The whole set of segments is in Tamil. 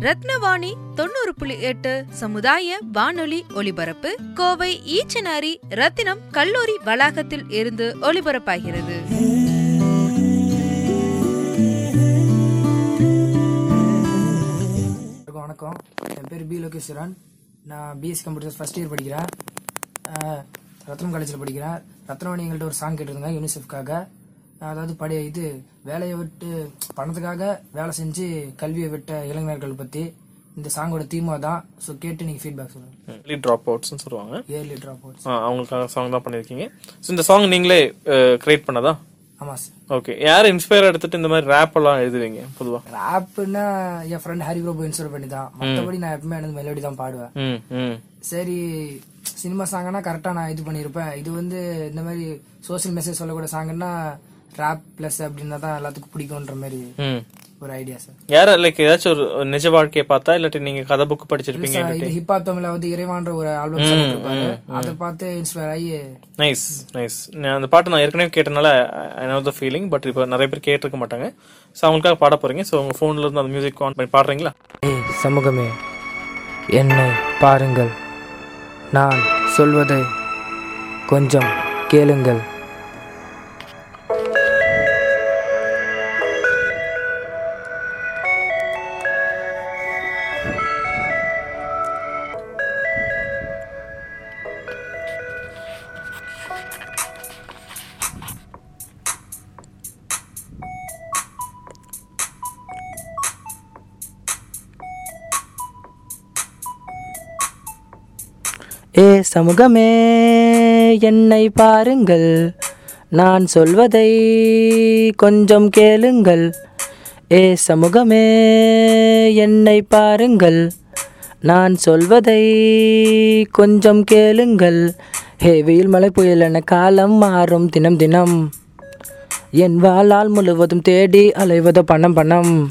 ரத்னவாணி தொண்ணூறு புள்ளி எட்டு சமுதாய வானொலி ஒலிபரப்பு கோவை ஈச்சனாரி ரத்தினம் கல்லூரி வளாகத்தில் இருந்து ஒலிபரப்பாகிறது. வணக்கம். என் பேர் பி. லோகேஸ்வரன். நான் பிஎஸ்சி கம்ப்யூட்டர் ஃபர்ஸ்ட் இயர் படிக்கிறேன். ரத்னம் காலேஜில் படிக்கிறேன். ரத்னவாணி எங்கள்கிட்ட ஒரு சாங் கேட்டிருந்தாங்க யூனிசெஃப்காக அதாவது படி இது வேலையை விட்டு பணத்துக்காக வேலை செஞ்சு கல்வியை விட்ட இளைஞர்கள் பற்றி இந்த சாங்கோட தீமா தான். ஸோ கேட்டு நீங்கள் ஃபீட்பேக் சொல்லுங்கள் ஏர்லி ட்ராப் அவுட்ஸ்னு சொல்லுவாங்க. இயர்லி ட்ராப் அவுட்ஸ் அவங்களுக்காக சாங் தான் பண்ணியிருக்கீங்க. ஸோ இந்த சாங் நீங்களே கிரியேட் பண்ணதா? ஆமாம் சார் ஓகே யார் இன்ஸ்பயர் எடுத்துட்டு இந்த மாதிரி ரேப் எல்லாம் எழுதுவீங்க பொதுவா? ரேப்புன்னா என் ஃப்ரெண்ட் ஹரி பிரபு இன்ஸ்பயர் பண்ணி தான். மற்றபடி நான் எப்பவுமே எனக்கு மெலோடி தான் பாடுவேன். சரி சினிமா சாங்னா கரெக்டாக நான் இது பண்ணியிருப்பேன். இது வந்து இந்த மாதிரி சோஷியல் மெசேஜ் சொல்லக்கூடிய சாங்னா ரேப் ப்ளஸ் அப்படின்னா தான் எல்லாத்துக்கும் பிடிக்கும்ன்ற மாதிரி ம். ஒரு ஐடியா சார் யார லைக் ஏதாச்சும் ஒரு நிஜ வாழ்க்கையை பார்த்தா இல்லாட்டி நீங்க கதை புக் படிச்சிருப்பீங்க இது ஹிப்ஹாப் தமிழ்ல வந்து இறைவான்ற ஒரு ஆல்பம் அதை பார்த்து இன்ஸ்பயர் ஆகி நைஸ் நைஸ் நான் அந்த பாட்டு நான் ஏற்கனவே கேட்டனால I know the feeling but இப்போ நிறைய பேர் கேட்டிருக்க மாட்டாங்க. ஸோ அவங்களுக்காக பாட போறீங்க. ஸோ உங்க ஃபோன்ல இருந்து அந்த மியூசிக் ஆன் பண்ணி பாடுறீங்களா? சமூகமே என்னை பாருங்கள். நான் சொல்வதை கொஞ்சம் கேளுங்கள். சமூகமே என்னை பாருங்கள். நான் சொல்வதை கொஞ்சம் கேளுங்கள். ஏ சமூகமே என்னை பாருங்கள். நான் சொல்வதை கொஞ்சம் கேளுங்கள். ஹே வெயில் மழை புயல் என காலம் மாறும் தினம் தினம். என் வாழால் முழுவதும் தேடி அலைவது பணம் பணம்.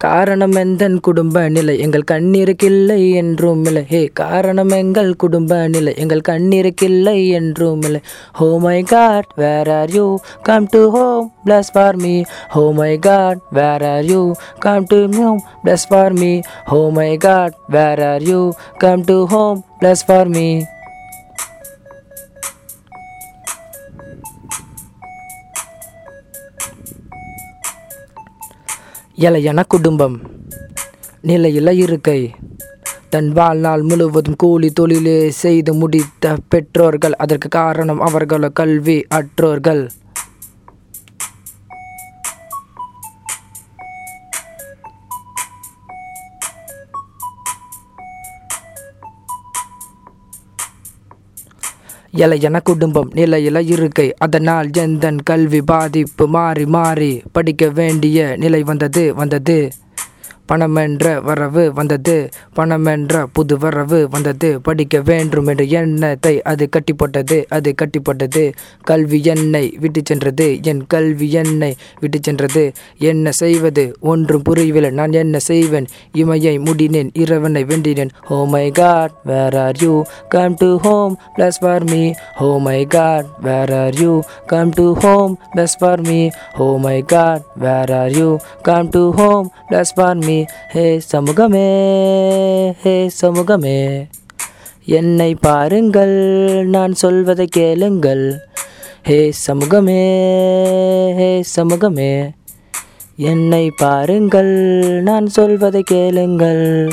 காரணம் எந்தன் குடும்ப நிலை எங்கள் கண்ணிருக்கில்லை என்றும் இல்லை ஹே காரணம் எங்கள் குடும்ப நிலை எங்கள் கண்ணிருக்கில்லை என்றும் இல்லை ஹோ my God where are you? Come to home please for me. Oh my God where are you? Come to home please for me. Oh my God where are you? Come to home please for me. இலையன குடும்பம். நிலையில இருக்கை. தன் வாழ்நாள் முழுவதும் கூலி தொழிலே செய்து முடித்த பெற்றோர்கள் அதற்கு காரணம் அவர்கள கல்வி அற்றோர்கள். இலையன குடும்பம் நிலையில இருக்கை. அதனால் ஜெந்தன் கல்வி பாதிப்பு மாறி மாறி படிக்க வேண்டிய நிலை வந்தது வந்தது. பணம் என்ற வரவு வந்தது. பணம் என்ற புது வரவு வந்தது. படிக்க வேண்டும் என்ற எண்ணத்தை அது கட்டி போட்டது அது கட்டி போட்டது கல்வி என்னை விட்டு சென்றது. என் கல்வி என்னை விட்டு சென்றது. என்ன செய்வது? ஒன்றும் புரியவில்லை. நான் என்ன செய்வேன்? இமையை முடினேன். இறைவனை வேண்டினேன். ஹோ my God where are you come to home please for me oh my God where are you come to home please for me oh my God where are you come to home please for me ஹே சமூகமே ஹே சமூகமே. என்னை பாருங்கள் நான் சொல்வதை கேளுங்கள். ஹே சமூகமே ஹே சமூகமே. என்னை பாருங்கள் நான் சொல்வதை கேளுங்கள்.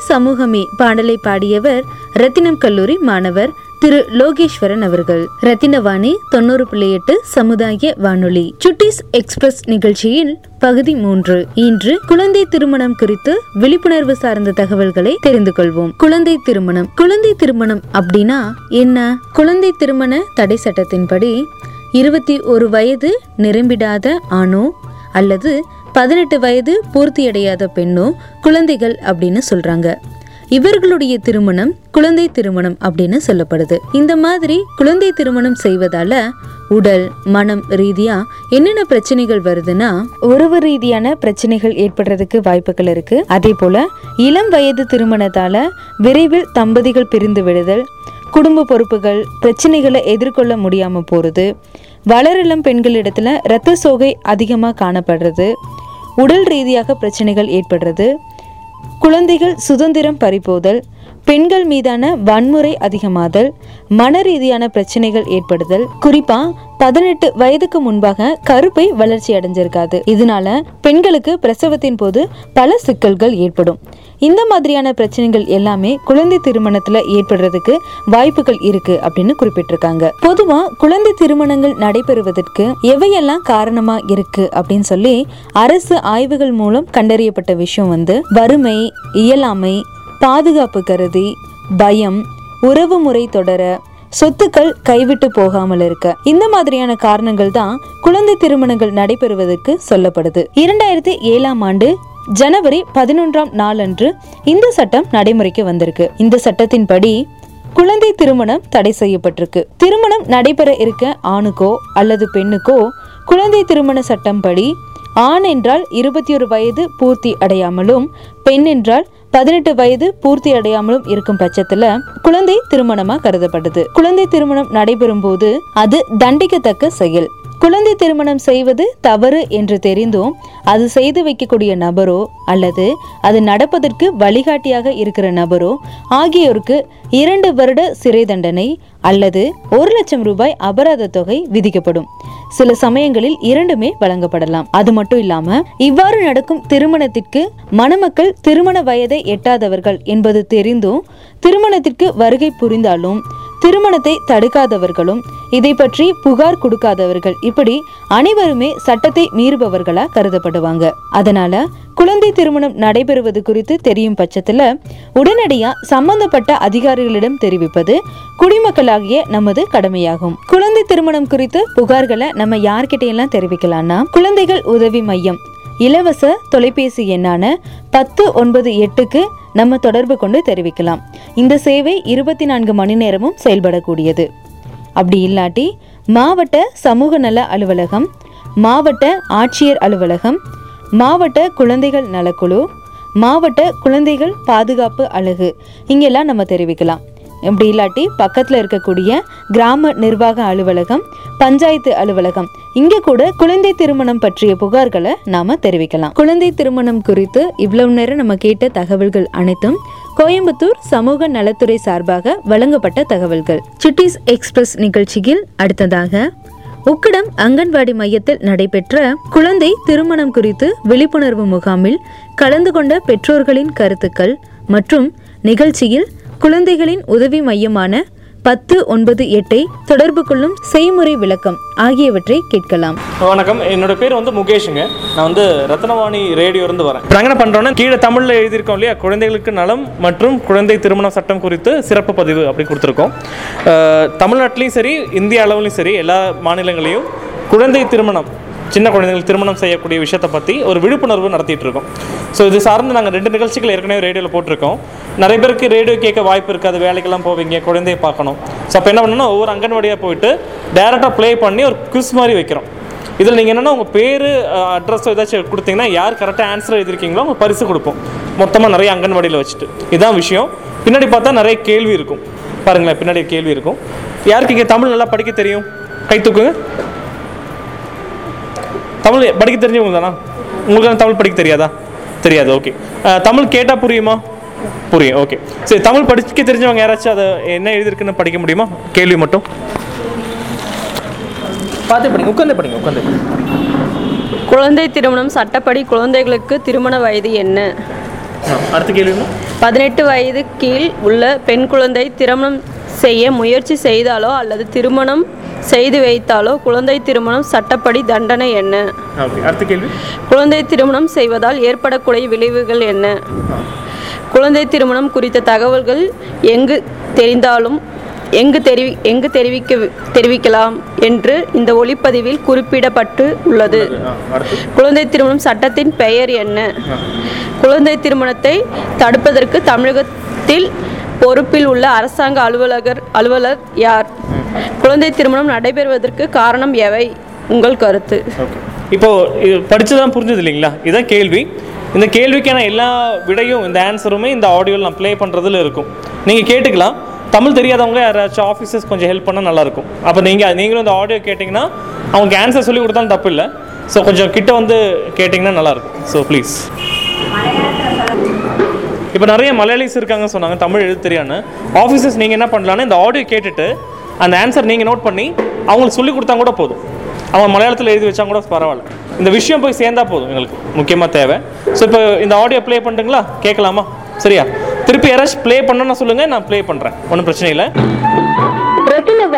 சமூகமே பாடலை பாடியவர் ரத்தினம் கல்லூரி மாணவர் திரு லோகேஸ்வரன் அவர்கள். ரத்தினவாணி தொண்ணூறு புள்ளி எட்டு சமுதாய வானொலி. சுட்டிஸ் எக்ஸ்பிரஸ் நிகழ்ச்சியில் பகுதி மூன்று. இன்று குழந்தை திருமணம் குறித்து விழிப்புணர்வு சார்ந்த தகவல்களை தெரிந்து கொள்வோம். குழந்தை திருமணம். குழந்தை திருமணம் அப்படின்னா என்ன? குழந்தை திருமண தடை சட்டத்தின்படி இருபத்தி ஒரு வயது நிரம்பிடாத ஆணோ அல்லது பதினெட்டு வயது பூர்த்தியடையாத பெண்ணோ குழந்தைகள் அப்படின்னு சொல்றாங்க. இவர்களுடைய திருமணம் குழந்தை திருமணம் அப்படின்னு சொல்லப்படுது. இந்த மாதிரி குழந்தை திருமணம் செய்வதால உடல் மனம் ரீதியா என்னென்ன பிரச்சனைகள் வருதுன்னா உறவு ரீதியான பிரச்சனைகள் ஏற்படுறதுக்கு வாய்ப்புகள் இருக்கு. அதே போல இளம் வயது திருமணத்தால விரைவில் தம்பதிகள் பிரிந்து விடுதல் குடும்ப பொறுப்புகள் பிரச்சனைகளை எதிர்கொள்ள முடியாம போறது வளரிளம் பெண்களிடத்துல இரத்த சோகை அதிகமாக காணப்படுறது. உடல் ரீதியாக பிரச்சனைகள் ஏற்படுறது. குழந்தைகள் சுதந்திரம் பறிபோதல் பெண்கள் மீதான வன்முறை அதிகமாதல் மன ரீதியான பிரச்சனைகள் ஏற்படுதல். குறிப்பா பதினெட்டு வயதுக்கு முன்பாக கருப்பை வளர்ச்சி அடைஞ்சிருக்காது. இதனால பெண்களுக்கு பிரசவத்தின் போது பல சிக்கல்கள் ஏற்படும். இந்த மாதிரியான பிரச்சனைகள் எல்லாமே குழந்தை திருமணத்துல ஏற்படுறதுக்கு வாய்ப்புகள் இருக்கு அப்படின்னு குறிப்பிட்டிருக்காங்க. பொதுவா குழந்தை திருமணங்கள் நடைபெறுவதற்கு எவையெல்லாம் காரணமா இருக்கு அப்படின்னு சொல்லி அரசு ஆய்வுகள் மூலம் கண்டறியப்பட்ட விஷயம் வந்து வறுமை இயலாமை பாதுகாப்பு கருதி பயம் உறவு முறை தொடர சொத்துக்கள் கைவிட்டு போகாமல் இருக்க. இந்த மாதிரியான காரணங்கள் தான் குழந்தை திருமணங்கள் நடைபெறுவதற்கு சொல்லப்படுது. இரண்டாயிரத்தி ஏழாம் ஆண்டு ஜனவரி பதினொன்றாம் நாளன்று இந்த சட்டம் நடைமுறைக்கு வந்திருக்கு. இந்த சட்டத்தின்படி குழந்தை திருமணம் தடை செய்யப்பட்டிருக்கு. திருமணம் நடைபெற இருக்க ஆணுக்கோ அல்லது பெண்ணுக்கோ குழந்தை திருமண சட்டம் படி ஆண் என்றால் இருபத்தி ஒரு வயது பூர்த்தி அடையாமலும் பெண் என்றால் பதினெட்டு வயது பூர்த்தி அடையாமலும் இருக்கும் பட்சத்துல குழந்தை திருமணமா கருதப்படுது குழந்தை திருமணம் நடைபெறும் போது அது தண்டிக்கத்தக்க செயல். குழந்தை திருமணம் செய்வது தவறு என்று தெரிந்தும் அது செய்து வைக்கக்கூடிய நபரோ அல்லது அது நடப்பதற்கு வழிகாட்டியாக இருக்கிற நபரோ ஆகியோருக்கு இரண்டு வருட சிறை தண்டனை அல்லது ஒரு லட்சம் ரூபாய் அபராத தொகை விதிக்கப்படும். சில சமயங்களில் இரண்டுமே வழங்கப்படலாம். அது மட்டும் இல்லாம இவ்வாறு நடக்கும் திருமணத்திற்கு மணமக்கள் திருமண வயதை எட்டாதவர்கள் என்பது தெரிந்தும் திருமணத்திற்கு வருகை புரிந்தாலும் திருமணத்தை தடுக்காதவர்களும் இதை பற்றி புகார் கொடுக்காதவர்கள் இப்படி அனைவருமே சட்டத்தை மீறுபவர்களா கருதப்படுவாங்க. அதனால குழந்தை திருமணம் நடைபெறுவது குறித்து தெரியும் பட்சத்துல உடனடியா சம்பந்தப்பட்ட அதிகாரிகளிடம் தெரிவிப்பது குடிமக்களாகிய நமது கடமையாகும். குழந்தை திருமணம் குறித்து புகார்களை நம்ம யார்கிட்ட எல்லாம் தெரிவிக்கலாம்னா குழந்தைகள் உதவி மையம் இலவச தொலைபேசி எண்ணான பத்து ஒன்பது எட்டுக்கு நம்ம தொடர்பு கொண்டு தெரிவிக்கலாம். இந்த சேவை இருபத்தி நான்கு மணி நேரமும் செயல்படக்கூடியது. அப்படி இல்லாட்டி மாவட்ட சமூக நல அலுவலகம் மாவட்ட ஆட்சியர் அலுவலகம் மாவட்ட குழந்தைகள் நலக்குழு மாவட்ட குழந்தைகள் பாதுகாப்பு அலகு இங்கெல்லாம் நம்ம தெரிவிக்கலாம். இப்படி இல்லாட்டி பக்கத்தில் இருக்கக்கூடிய கிராம நிர்வாக அலுவலகம் பஞ்சாயத்து அலுவலகம். இங்கே கூட குழந்தை திருமணம் பற்றிய புகார்களை நாம தெரிவிக்கலாம். குழந்தை திருமணம் குறித்து இவ்வளவு நேரம் நம்ம கேட்ட தகவல்கள் அனைத்தும் கோயம்புத்தூர் சமூக நலத்துறை சார்பாக வழங்கப்பட்ட தகவல்கள். சிட்டிஸ் எக்ஸ்பிரஸ் நிகழ்ச்சியில் அடுத்ததாக உக்கடம் அங்கன்வாடி மையத்தில் நடைபெற்ற குழந்தை திருமணம் குறித்து விழிப்புணர்வு முகாமில் கலந்து கொண்ட பெற்றோர்களின் கருத்துக்கள் மற்றும் நிகழ்ச்சியில் குழந்தைகளின் உதவி மையமான பத்து ஒன்பது எட்டை தொடர்பு கொள்ளும் செய்முறை விளக்கம் ஆகியவற்றை கேட்கலாம். வணக்கம். என்னோட பேர் வந்து முகேஷுங்க. நான் வந்து ரத்னவாணி ரேடியோ இருந்து வரேன். இப்போ என்ன பண்ணுறோன்னா கீழே தமிழில் எழுதியிருக்கோம் இல்லையா? குழந்தைகளுக்கு நலம் மற்றும் குழந்தை திருமண சட்டம் குறித்து சிறப்பு பதிவு அப்படி கொடுத்துருக்கோம். தமிழ்நாட்டிலையும் சரி இந்திய அளவுலையும் சரி எல்லா மாநிலங்களையும் குழந்தை திருமணம் சின்ன குழந்தைகள் திருமணம் செய்யக்கூடிய விஷயத்தை பற்றி ஒரு விழிப்புணர்வு நடத்திட்டு இருக்கோம் ஸோ இது சார்ந்து நாங்கள் ரெண்டு நிகழ்ச்சிகள் ஏற்கனவே ரேடியோவில் போட்டிருக்கோம். நிறைய பேருக்கு ரேடியோ கேட்க வாய்ப்பு இருக்காது வேலைக்கெல்லாம் போவீங்க குழந்தைய பார்க்கணும். ஸோ அப்போ என்ன பண்ணணும்னா ஒவ்வொரு அங்கன்வாடியாக போயிட்டு டேரெக்டாக ப்ளே பண்ணி ஒரு குவிஸ் மாதிரி வைக்கிறோம். இதில் நீங்கள் என்னென்னா உங்கள் பேர் அட்ரஸ் ஏதாச்சும் கொடுத்தீங்கன்னா யார் கரெக்டாக ஆன்சர் எழுதிருக்கீங்களோ அவங்க பரிசு கொடுப்போம். மொத்தமாக நிறைய அங்கன்வாடியில் வச்சுட்டு. இதுதான் விஷயம். பின்னாடி பார்த்தா நிறைய கேள்வி இருக்கும். பாருங்களேன் பின்னாடி கேள்வி இருக்கும். யாருக்கு இங்கே தமிழ் நல்லா படிக்க தெரியும்? கை தூக்குங்க. தமிழ் படிக்க தெரிஞ்சவங்க தானா? உங்களுக்கு தமிழ் படிக்க தெரியாதா? தெரியாது ஓகே தமிழ் கேட்டால் புரியுமா? புரியும் ஓகே சரி தமிழ் படிக்க தெரிஞ்சவங்க யாராச்சும் அதை என்ன எழுதிருக்குன்னு படிக்க முடியுமா? கேள்வி மட்டும். பார்த்து படிங்க உட்காந்து படிங்க உட்காந்து குழந்தை திருமணம் சட்டப்படி குழந்தைகளுக்கு திருமண வயது என்ன? அடுத்த கேள்வி? பதினெட்டு வயது கீழ் உள்ள பெண் குழந்தை திருமணம் செய்ய முயற்சி செய்தாலோ அல்லது திருமணம் செய்து வைத்தாலோ குழந்தை திருமணம் சட்டப்படி தண்டனை என்ன? அடுத்த கேள்வி. குழந்தை திருமணம் செய்வதால் ஏற்படக்கூடிய விளைவுகள் என்ன? குழந்தை திருமணம் குறித்த தகவல்கள் எங்கு தெரிந்தாலும் எங்கு தெரிவி எங்கு தெரிவிக்க தெரிவிக்கலாம் என்று இந்த ஒளிப்பதிவில் குறிப்பிடப்பட்டு உள்ளது. குழந்தை திருமணம் சட்டத்தின் பெயர் என்ன? குழந்தை திருமணத்தை தடுப்பதற்கு தமிழகத்தில் பொறுப்பில் உள்ள அரசாங்க அலுவலகர் அலுவலர் யார்? குழந்தை திருமணம் நடைபெறுவதற்கு காரணம் எவை? உங்கள் கருத்து. இப்போது இப்போ இது புரிஞ்சது இல்லைங்களா? இதான் கேள்வி. இந்த கேள்விக்கான எல்லா விடையும் இந்த ஆன்சருமே இந்த ஆடியோவில் நான் ப்ளே பண்ணுறதுல இருக்கும். நீங்கள் கேட்டுக்கலாம். தமிழ் தெரியாதவங்க யாராச்சும் ஆஃபீஸர்ஸ் கொஞ்சம் ஹெல்ப் பண்ணால் நல்லாயிருக்கும். அப்போ நீங்கள் நீங்களும் இந்த ஆடியோ கேட்டிங்கன்னா அவங்க ஆன்சர் சொல்லி கொடுத்தாலும் தப்பு இல்லை ஸோ கொஞ்சம் கிட்ட வந்து கேட்டிங்கன்னா நல்லாயிருக்கும். ஸோ ப்ளீஸ் இப்போ நிறைய மலையாளிஸ் இருக்காங்க சொன்னாங்க. தமிழ் எழுத தெரியான்னு ஆஃபீஸர்ஸ் நீங்கள் என்ன பண்ணலான்னா இந்த ஆடியோ கேட்டுட்டு அந்த ஆன்சர் நீங்கள் நோட் பண்ணி அவங்களுக்கு சொல்லி கொடுத்தா கூட போதும். அவங்க மலையாளத்தில் எழுதி வச்சா கூட பரவாயில்ல. இந்த விஷயம் போய் சேர்ந்தா போதும் எங்களுக்கு. முக்கியமாக தேவை. ஸோ இப்போ இந்த ஆடியோ ப்ளே பண்ணுறீங்களா கேட்கலாமா? சரியா? திருப்பி யாராச்சும் ப்ளே பண்ணணும்னு சொல்லுங்கள் நான் ப்ளே பண்ணுறேன் ஒன்றும் பிரச்சனை இல்லை.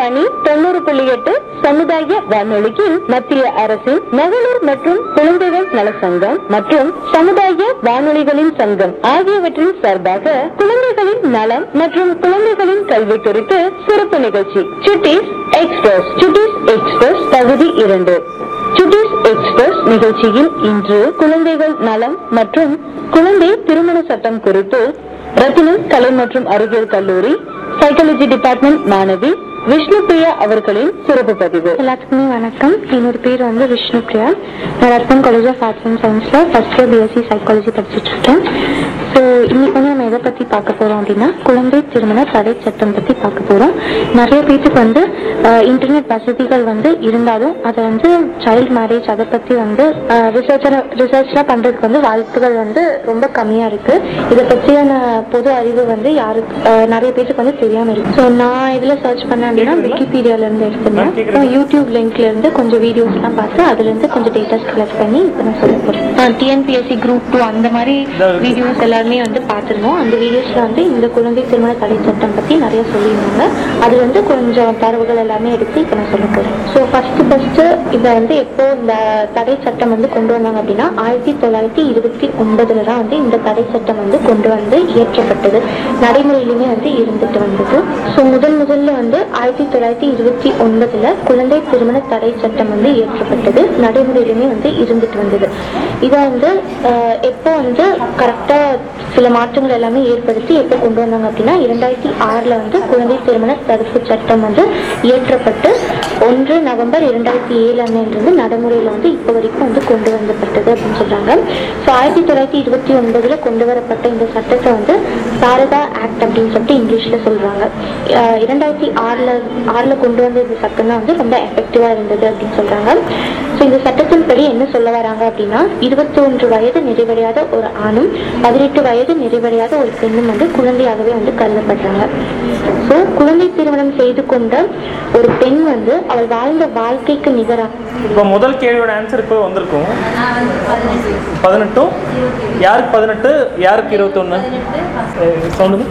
ரத்தினவாணி தொண்ணூறு புள்ளி எட்டு சமுதாய வானொலிக்கு மத்திய அரசின் மகளிர் மற்றும் குழந்தைகள் நல சங்கம் மற்றும் சமுதாய வானொலிகளின் சங்கம் ஆகியவற்றின் சார்பாக குழந்தைகளின் நலம் மற்றும் குழந்தைகளின் கல்வி குறித்து சிறப்பு நிகழ்ச்சி. சுட்டிஸ் எக்ஸ்பிரஸ் சுட்டிஸ் எக்ஸ்பிரஸ் பகுதி இரண்டு. சுட்டிஸ் எக்ஸ்பிரஸ் நிகழ்ச்சியில் இன்று குழந்தைகள் நலம் மற்றும் குழந்தை திருமண சட்டம் குறித்து ரத்தினம் கலை மற்றும் அறிவியல் கல்லூரி சைக்காலஜி டிபார்ட்மெண்ட் மாணவி விஷ்ணு பிரியா அவர்களின் சிறப்பு பதிவு. எல்லாத்துக்குமே வணக்கம். என்னோட பேர் வந்து விஷ்ணு பிரியா நான் Ratnam College of Arts and சயின்ஸில் ஃபர்ஸ்ட் இயர் பிஎஸ்சி சைக்காலஜி படிச்சுட்டு இருக்கேன். ஸோ இன்னைக்கு வந்து நம்ம எதை பத்தி பார்க்க போறோம் அப்படின்னா குழந்தை திருமண தடை சட்டம் பற்றி பார்க்க போறோம். நிறைய பேருக்கு வந்து இன்டர்நெட் வசதிகள் வந்து இருந்தாலும் அதை வந்து சைல்ட் மேரேஜ் அதை பற்றி வந்து ரிசர்ச் ரிசர்ச்லாம் பண்றதுக்கு வந்து வாய்ப்புகள் வந்து ரொம்ப கம்மியாக இருக்கு. இதை பற்றியான பொது அறிவு வந்து யாருக்கு நிறைய பேருக்கு வந்து தெரியாமல் இருக்கு. ஸோ நான் இதில் சர்ச் பண்ண அப்படின்னா விக்கிபீடியாலேருந்து எடுத்திருந்தேன் அப்புறம் யூடியூப் லிங்க்ல இருந்து கொஞ்சம் வீடியோஸ்லாம் பார்த்து அதுல இருந்து கொஞ்சம் டேட்டாஸ் கலெக்ட் பண்ணி இப்போ நான் சொல்ல போகிறேன் டிஎன்பிஎஸ்சி குரூப் டூ அந்த மாதிரி வீடியோஸ் எல்லாருமே வந்து பார்த்துருந்தோம் அந்த வீடியோஸ்ல வந்து இந்த குழந்தை திருமண தடை சட்டம் பற்றி நிறைய சொல்லியிருந்தாங்க. அதுல இருந்து கொஞ்சம் தரவுகள் எல்லாமே எடுத்து இப்போ நான் சொல்ல போகிறேன் ஸோ ஃபர்ஸ்ட் ஃபர்ஸ்ட் இதை வந்து எப்போ இந்த தடை சட்டம் வந்து கொண்டு வந்தாங்க அப்படின்னா ஆயிரத்தி தொள்ளாயிரத்தி இருபத்தி ஒன்பதுல தான் வந்து இந்த தடை சட்டம் வந்து கொண்டு வந்து இயற்றப்பட்டது. நடைமுறையிலுமே வந்து இருந்துட்டு வந்தது. ஸோ முதல் முதல்ல வந்து ஆயிரத்தி ஆயிரத்தி தொள்ளாயிரத்தி இருபத்தி ஒன்பதுல குழந்தை திருமண தடை சட்டம் வந்து இயற்றப்பட்டது. நடைமுறையிலுமே வந்து இருந்துட்டு வந்தது. இதை வந்து ஆஹ், எப்போ வந்து கரெக்டா சில மாற்றங்கள் எல்லாமே ஏற்படுத்தி எப்போ கொண்டு வந்தாங்க அப்படின்னா இரண்டாயிரத்தி ஆறுல வந்து குழந்தை திருமண தடுப்பு சட்டம் வந்து இயற்றப்பட்டு ஒன்று நவம்பர் இரண்டாயிரத்தி ஏழு அன்னைன்றது நடைமுறையில் வந்து இப்போ வரைக்கும் வந்து கொண்டு வந்தப்பட்டது அப்படின்னு சொல்றாங்க. ஸோ ஆயிரத்தி தொள்ளாயிரத்தி இருபத்தி ஒன்பதுல கொண்டு வரப்பட்ட இந்த சட்டத்தை வந்து சாரதா ஆக்ட் அப்படின்னு சொல்லிட்டு இங்கிலீஷ்ல சொல்றாங்க. இரண்டாயிரத்தி ஆறுல ஆறுல கொண்டு வந்த இந்த சட்டம் தான் வந்து ரொம்ப எஃபெக்டிவா இருந்தது அப்படின்னு சொல்றாங்க. ஸோ இந்த சட்டத்தின்படி என்ன சொல்ல வராங்க அப்படின்னா இருபத்தி ஒன்று வயது நிறைவடையாத ஒரு ஆணும் பதினெட்டு வயது நிறைவடையாத ஒரு பெண்ணும் வந்து குழந்தையாகவே வந்து கருதப்படுறாங்க. ஸோ குழந்தை திருமணம் செய்து கொண்ட ஒரு பெண் வந்து அவள் வாழ்ந்த வாழ்க்கைக்கு நிகராக இப்போ முதல் கேள்வியோட ஆன்சர் இப்போ வந்திருக்கும். பதினெட்டும் யாருக்கு பதினெட்டு? யாருக்கு இருபத்தொன்று சொல்லுங்க.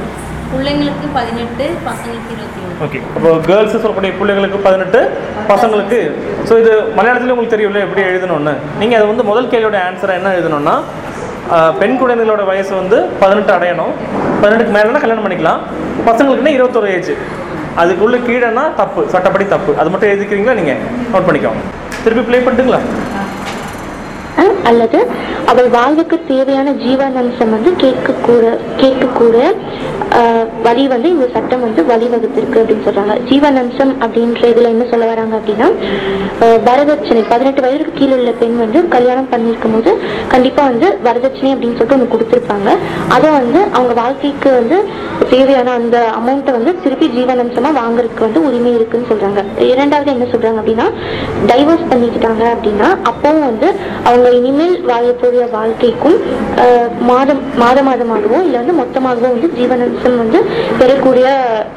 பிள்ளைங்களுக்கு பதினெட்டு பசங்களுக்கு இருபத்தி ஒன்று. ஓகே அப்போ கேர்ள்ஸ் சொல்லக்கூடிய பிள்ளைங்களுக்கு பதினெட்டு பசங்களுக்கு ஸோ இது மலையாளத்தில் உங்களுக்கு தெரியும்ல எப்படி எழுதணும்னு. நீங்கள் அது வந்து முதல் கேள்வியோட ஆன்சரை என்ன எழுதணும்னா பெண் குழந்தைகளோட வயசு வந்து பதினெட்டு அடையணும். பதினெட்டுக்கு மேலேனா கல்யாணம் பண்ணிக்கலாம். பசங்களுக்குன்னா இருபத்தொரு ஏஜ் அதுக்குள்ள கீழேனா தப்பு சட்டப்படி தப்பு. அது மட்டும் எழுதிக்கிறீங்களா நீங்கள் நோட் பண்ணிக்கோங்க. திருப்பி ப்ளே பண்ணிட்டுங்களா? அல்லது அவள் வாழ்வுக்கு தேவையான ஜீவனாம்சம் வந்து கேட்கக்கூட கேட்கக்கூட வழி வந்து இந்த சட்டம் வந்து வழிவகுத்திருக்கு அப்படின்னு சொல்றாங்க. ஜீவனம்சம் அப்படின்ற இதுல என்ன சொல்ல வராங்க அப்படின்னா வரதட்சணை பதினெட்டு வயதுக்கு கீழே உள்ள பெண் வந்து கல்யாணம் பண்ணிருக்கும் போது கண்டிப்பா வந்து வரதட்சணை அப்படின்னு சொல்லிட்டு ஒன்று கொடுத்துருப்பாங்க. அதை வந்து அவங்க வாழ்க்கைக்கு வந்து தேவையான அந்த அமௌண்ட்டை வந்து திருப்பி ஜீவனாம்சமா வாங்குறதுக்கு வந்து உரிமை இருக்குன்னு சொல்றாங்க. இரண்டாவது என்ன சொல்றாங்க அப்படின்னா டைவர்ஸ் பண்ணிக்கிட்டாங்க அப்படின்னா அப்பவும் வந்து அவங்க இனிமேல் வாழக்கூடிய வாழ்க்கைக்கும் மாதம் மாத மாதமாகவோ இல்லை வந்து மொத்தமாகவோ வந்து ஜீவனாம்சம் வந்து பெறக்கூடிய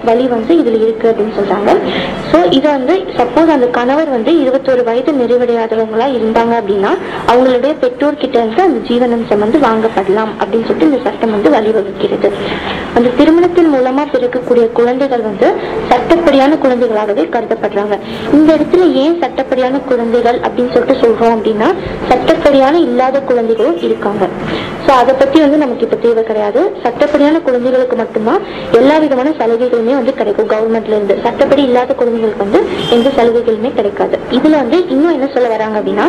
வழி வந்து இதில் இருக்கு அப்படின்னு சொல்றாங்க. ஸோ இது வந்து சப்போஸ் அந்த கணவர் வந்து இருபத்தோரு வயது நிறைவடையாதவங்களா இருந்தாங்க அப்படின்னா அவங்களுடைய பெற்றோர் கிட்ட இருந்து அந்த ஜீவனம்சம் வந்து வாங்கப்படலாம் அப்படின்னு சொல்லிட்டு இந்த சட்டம் வந்து வழிவகுக்கிறது. அந்த திருமணத்தின் மூலமா பிறக்கக்கூடிய குழந்தைகள் வந்து சட்டப்படியான குழந்தைகளாகவே கருதப்படுறாங்க. இந்த இடத்துல ஏன் சட்டப்படியான குழந்தைகள் அப்படின்னு சொல்லிட்டு சொல்றோம் அப்படின்னா சட்டப்படியான இல்லாத குழந்தைகளும் இருக்காங்க. ஸோ அதை பத்தி வந்து நமக்கு இப்ப தேவை கிடையாது. சட்டப்படியான குழந்தைகளுக்கு மட்டும் மட்டும்தான் எல்லா விதமான சலுகைகளுமே வந்து கிடைக்கும். கவர்மெண்ட்ல இருந்து. சட்டப்படி இல்லாத குழந்தைகளுக்கு வந்து எந்த சலுகைகளுமே கிடைக்காது. இதுல வந்து இன்னும் என்ன சொல்ல வராங்க அப்படின்னா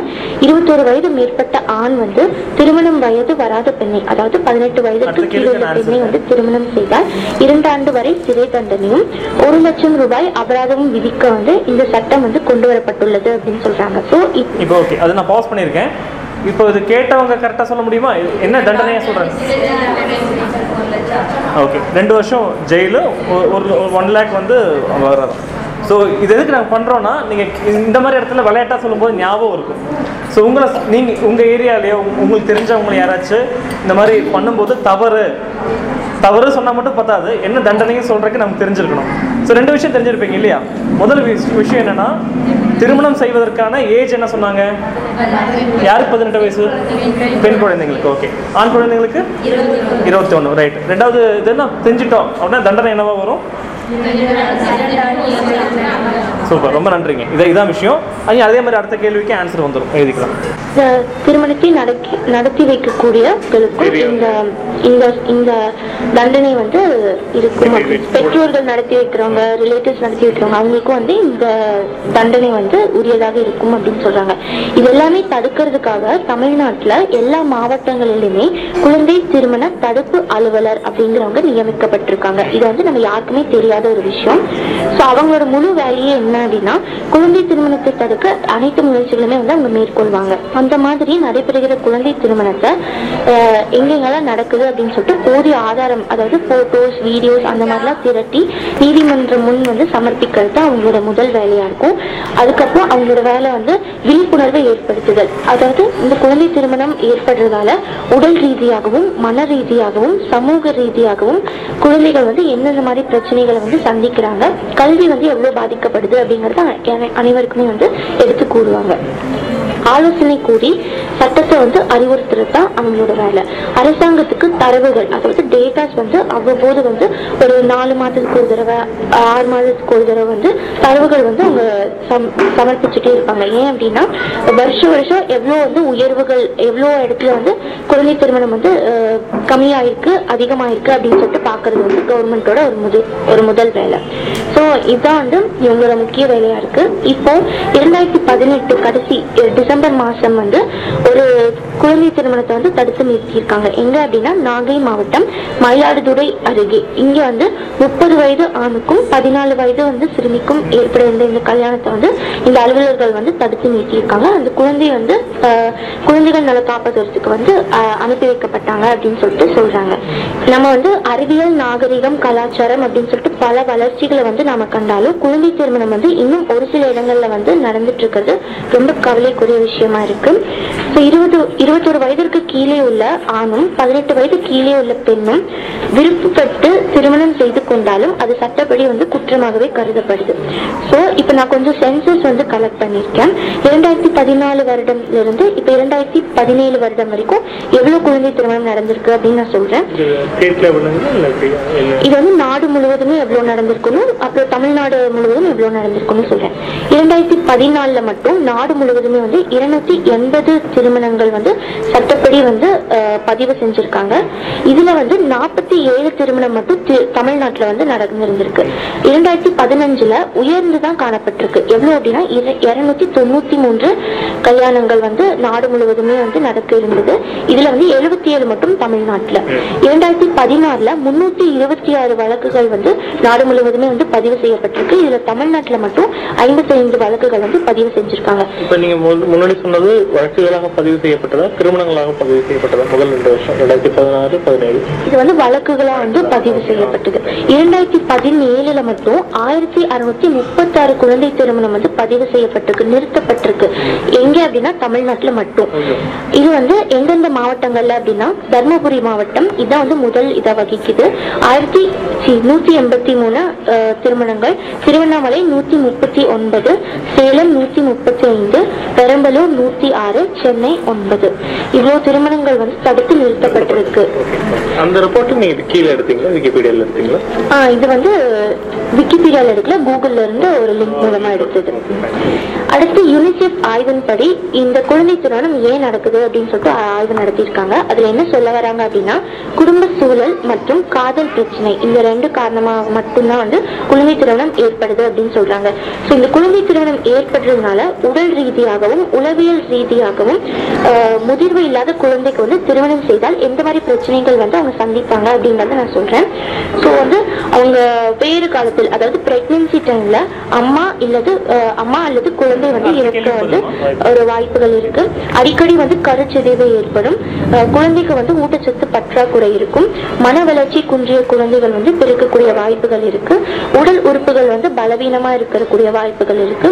இருபத்தோரு வயது மேற்பட்ட ஆண் வந்து திருமணம் வயது வராத பெண்ணை அதாவது பதினெட்டு வயதுக்கு கீழே பெண்ணை வந்து திருமணம் செய்தால் இரண்டு ஆண்டு வரை சிறை தண்டனையும் ஒரு லட்சம் ரூபாய் அபராதமும் விதிக்க வந்து இந்த சட்டம் வந்து கொண்டு வரப்பட்டுள்ளது அப்படின்னு சொல்றாங்க. ஸோ இப்போ ஓகே அதை நான் பாஸ் பண்ணியிருக்கேன். இப்போ இது கேட்டவங்க கரெக்டாக சொல்ல முடியுமா? என்ன தண்டனையாக சொல்கிறாங்க ஓகே ரெண்டு வருஷம் ஜெயிலு ஒ- ஒரு ஒன் லேக் வந்து வர்றது ஸோ இது எதுக்கு நாங்கள் பண்ணுறோன்னா நீங்கள் இந்த மாதிரி இடத்துல விளையாட்டாக சொல்லும்போது ஞாபகம் இருக்கும் ஸோ உங்களை நீங்கள் உங்கள் ஏரியாலேயோ உங்களுக்கு தெரிஞ்சவங்களை யாராச்சும் இந்த மாதிரி பண்ணும்போது தவறு. தவறு சொன்னால் மட்டும் பத்தாது. என்ன தண்டனையும் சொல்கிறதுக்கு நமக்கு தெரிஞ்சிருக்கணும். ஸோ ரெண்டு விஷயம் தெரிஞ்சிருப்பீங்க இல்லையா? முதல் விஷயம் என்னன்னா திருமணம் செய்வதற்கான ஏஜ் என்ன சொன்னாங்க? யாருக்கு பதினெட்டு வயசு? பெண் குழந்தைங்களுக்கு. ஓகே ஆண் குழந்தைங்களுக்கு? இருபத்தி ஒன்று ரைட் ரெண்டாவது இது என்ன தெரிஞ்சிட்டோம். அப்படின்னா தண்டனை என்னவா வரும்? சூப்பர். ரொம்ப நன்றிங்க. இதை இதான் விஷயம். ஐயா அதே மாதிரி அடுத்த கேள்விக்கு ஆன்சர் வந்துடும் எழுதிக்கலாம். திருமணத்தை நடக்கி நடத்தி வைக்கக்கூடியவர்களுக்கும் இந்த இந்த இந்த தண்டனை வந்து இருக்கும். பெற்றோர்கள் நடத்தி வைக்கிறவங்க ரிலேட்டிவ்ஸ் நடத்தி வைக்கிறவங்க அவங்களுக்கும் வந்து இந்த தண்டனை வந்து உரியதாக இருக்கும் அப்படின்னு சொல்றாங்க. இது எல்லாமே தடுக்கிறதுக்காக தமிழ்நாட்டுல எல்லா மாவட்டங்களிலுமே குழந்தை திருமண தடுப்பு அலுவலர் அப்படிங்கிறவங்க நியமிக்கப்பட்டிருக்காங்க. இது வந்து நம்ம யாருக்குமே தெரியாத ஒரு விஷயம். ஸோ அவங்களோட முழு வேலையே என்ன அப்படின்னா குழந்தை திருமணத்தை தடுக்க அனைத்து முயற்சிகளுமே வந்து அவங்க மேற்கொள்வாங்க. அந்த மாதிரி நடைபெறுகிற குழந்தை திருமணத்தை எங்கெங்கெல்லாம் நடக்குது அப்படின்னு சொல்லிட்டு போதிய ஆதாரம் அதாவது போட்டோஸ் வீடியோஸ் அந்த மாதிரிலாம் திரட்டி நீதிமன்றம் முன் வந்து சமர்ப்பிக்கிறது தான் அவங்களோட முதல் வேலையா இருக்கும். அதுக்கப்புறம் அவங்களோட வேலை வந்து விழிப்புணர்வை ஏற்படுத்துதல். அதாவது இந்த குழந்தை திருமணம் ஏற்படுறதால உடல் ரீதியாகவும் மன ரீதியாகவும் சமூக ரீதியாகவும் குழந்தைகள் வந்து என்னென்ன மாதிரி பிரச்சனைகளை வந்து சந்திக்கிறாங்க கல்வி வந்து எவ்வளவு பாதிக்கப்படுது அப்படிங்கறத அனைவருக்குமே வந்து எடுத்து கூறுவாங்க. ஆலோசனை கூறி சட்டத்தை வந்து அறிவுறுத்துறது தான் அவங்களோட வேலை. அரசாங்கத்துக்கு தரவுகள் அதாவது டேட்டாஸ் வந்து அவ்வப்போது வந்து ஒரு நாலு மாதத்துக்கு ஒரு தடவை ஆறு மாதத்துக்கு ஒரு தடவை வந்து தரவுகள் வந்து அவங்க சமர்ப்பிச்சுட்டே இருப்பாங்க. ஏன் அப்படின்னா வருஷம் வருஷம் எவ்வளோ வந்து உயர்வுகள் எவ்வளோ இடத்துல வந்து குழந்தை திருமணம் வந்து கம்மியாயிருக்கு அதிகமாயிருக்கு அப்படின்னு சொல்லிட்டு பாக்குறது வந்து கவர்மெண்டோட ஒரு முதல் ஒரு முதல் வேலை. ஸோ இதுதான் வந்து இவங்களோட முக்கிய வேலையா இருக்கு. இப்போ இரண்டாயிரத்தி பதினெட்டு கடைசி டிசம்பர் டிசம்பர் மாசம் வந்து ஒரு குழந்தை திருமணத்தை வந்து தடுத்து நிறுத்தியிருக்காங்க. எங்க அப்படின்னா நாகை மாவட்டம் மயிலாடுதுறை அருகே. இங்க வந்து முப்பது வயது ஆணுக்கும் பதினாலு வயது வந்து சிறுமிக்கும் ஏற்பட இருந்த இந்த கல்யாணத்தை வந்து இந்த அலுவலர்கள் வந்து தடுத்து நிறுத்தியிருக்காங்க. அந்த குழந்தை வந்து குழந்தைகள் நல காப்பதற்கு வந்து அஹ், அனுப்பி வைக்கப்பட்டாங்க அப்படின்னு சொல்லிட்டு சொல்றாங்க. நம்ம வந்து அறிவியல் நாகரிகம் கலாச்சாரம் அப்படின்னு சொல்லிட்டு பல வளர்ச்சிகளை வந்து நாம கண்டாலும் குழந்தை திருமணம் வந்து இன்னும் ஒரு சில இடங்கள்ல வந்து நடந்துட்டு இருக்கிறது ரொம்ப கவலைக்குரிய விஷயம். இருக்கு. ஸோ இருபது இருபத்தொரு வயதிற்கு கீழே உள்ள ஆணும் பதினெட்டு வயது கீழே உள்ள பெண்ணும் விருப்பப்பட்டு திருமணம் செய்து கொண்டாலும் அது சட்டப்படி வந்து குற்றமாகவே கருதப்படுது. ஸோ இப்போ நான் கொஞ்சம் சென்சஸ் வந்து கலெக்ட் பண்ணியிருக்கேன். இரண்டாயிரத்தி பதினாலு வருடம்ல இருந்து இப்போ இரண்டாயிரத்தி பதினேழு வருடம் வரைக்கும் எவ்வளவு குழந்தை திருமணம் நடந்திருக்கு அப்படின்னு நான் சொல்றேன். இது வந்து நாடு முழுவதுமே எவ்வளவு நடந்திருக்கணும் அப்புறம் தமிழ்நாடு முழுவதும் எவ்வளவு நடந்திருக்கும்னு சொல்றேன். இரண்டாயிரத்தி பதினாலுல மட்டும் நாடு முழுவதுமே வந்து இருநூத்தி எண்பது திருமணங்கள் வந்து சட்டப்படி வந்து பதிவு செஞ்சிருக்காங்க. இதுல வந்து நாற்பத்தி ஏழு திருமணம் மட்டும் தி- தமிழ்நாட்டுல வந்து நடந்திருந்திருக்கு. இரண்டாயிரத்தி பதினஞ்சுல உயர்ந்து தான் காணப்பட்டிருக்கு. எவ்வளவு அப்படின்னா இருநூத்தி தொண்ணூத்தி மூன்று கல்யாணங்கள் வந்து நாடு முழுவதுமே வந்து நடக்க இருந்தது. இதுல வந்து எழுபத்தி ஏழு மட்டும் தமிழ்நாட்டுல. இரண்டாயிரத்தி பதினாறுல முன்னூத்தி இருபத்தி ஆறு வழக்குகள் வந்து நாடு முழுவதுமே வந்து பதிவு செய்யப்பட்டிருக்கு. இதுல தமிழ்நாட்டுல மட்டும் ஐம்பத்தி ஐந்து வழக்குகள் வந்து பதிவு செஞ்சிருக்காங்க. நீங்க முன்னாடி சொன்னது வழக்குகளாக பதிவு செய்யப்பட்டதா திருமணங்களாக பதிவு செய்யப்பட்டதா? முதல் ரெண்டு வருஷம் ரெண்டாயிரத்தி பதினாறு பதினேழு. இது வந்து வழக்குகளா வந்து பதிவு செய்யப்பட்டது. இரண்டாயிரத்தி பதினேழுல மட்டும் ஆயிரத்தி அறுநூத்தி முப்பத்தாறு குழந்தை திருமணம் வந்து பதிவு செய்யப்பட்டிருக்கு நிறுத்தப்பட்டிருக்கு. எங்க அப்படின்னா தமிழ்நாட்டுல மட்டும். இது வந்து எந்தெந்த மாவட்டங்கள்ல அப்படின்னா தர்மபுரி மாவட்டம் இதான் வந்து முதல் இதை வகிக்குது. ஆயிரத்தி நூத்தி எண்பத்தி மூணு திருமணங்கள் திருவண்ணாமலை நூத்தி முப்பத்தி ஒன்பது சேலம் நூத்தி முப்பத்தி ஐந்து பெரம்பலூர் நூத்தி ஆறு சென்னை ஒன்பது. இவ்வளவு திருமணங்கள் வந்து தடுத்து நிறுத்தப்பட்டிருக்கு. அந்த ரிப்போர்ட் நீங்க கீழே எடுத்தீங்களா? விக்கிபீடியால எடுத்தீங்களா? ஆ, இது வந்து விக்கிபீடியால எடுக்கல கூகுள்ல இருந்து ஒரு லிங்க் மூலமா எடுத்தது. அடுத்து யூனிசெஃப் ஆய்வின்படி இந்த குழந்தை திருமணம் ஏன் நடக்குது அப்படின்னு சொல்லிட்டு ஆய்வு நடத்தியிருக்காங்க. அதுல என்ன சொல்ல வராங்க அப்படின்னா குடும்ப சூழல் மற்றும் காதல் பிரச்சனை இந்த ரெண்டு காரணமாக மட்டும்தான் வந்து குழந்தை திருமணம் ஏற்படுது அப்படின்னு சொல்றாங்க. ஸோ இந்த குழந்தை திருமணம் ஏற்படுறதுனால உடல் ரீதியாகவும் உளவியல் ரீதியாகவும் முதிர்வு இல்லாத குழந்தைக்கு வந்து திருமணம் செய்தால் எந்த மாதிரி பிரச்சனைகள் வந்து அவங்க சந்திப்பாங்க அப்படிங்கறத நான் சொல்றேன். ஸோ வந்து அவங்க வேறு காலத்தில் அதாவது பிரெக்னன்சி டைம்ல அம்மா இல்லது அம்மா அல்லது குழந்தை வந்து இறக்க வந்து ஒரு வாய்ப்புகள் இருக்கு. அடிக்கடி வந்து கருச்சிதைவு ஏற்படும். குழந்தைக்கு வந்து ஊட்டச்சத்து பற்றாக்குறை இருக்கும். மன வளர்ச்சி குன்றிய குழந்தைகள் வந்து பிறக்கக்கூடிய வாய்ப்புகள் இருக்கு. உடல் உறுப்புகள் வந்து பலவீனமா இருக்கக்கூடிய வாய்ப்புகள் இருக்கு.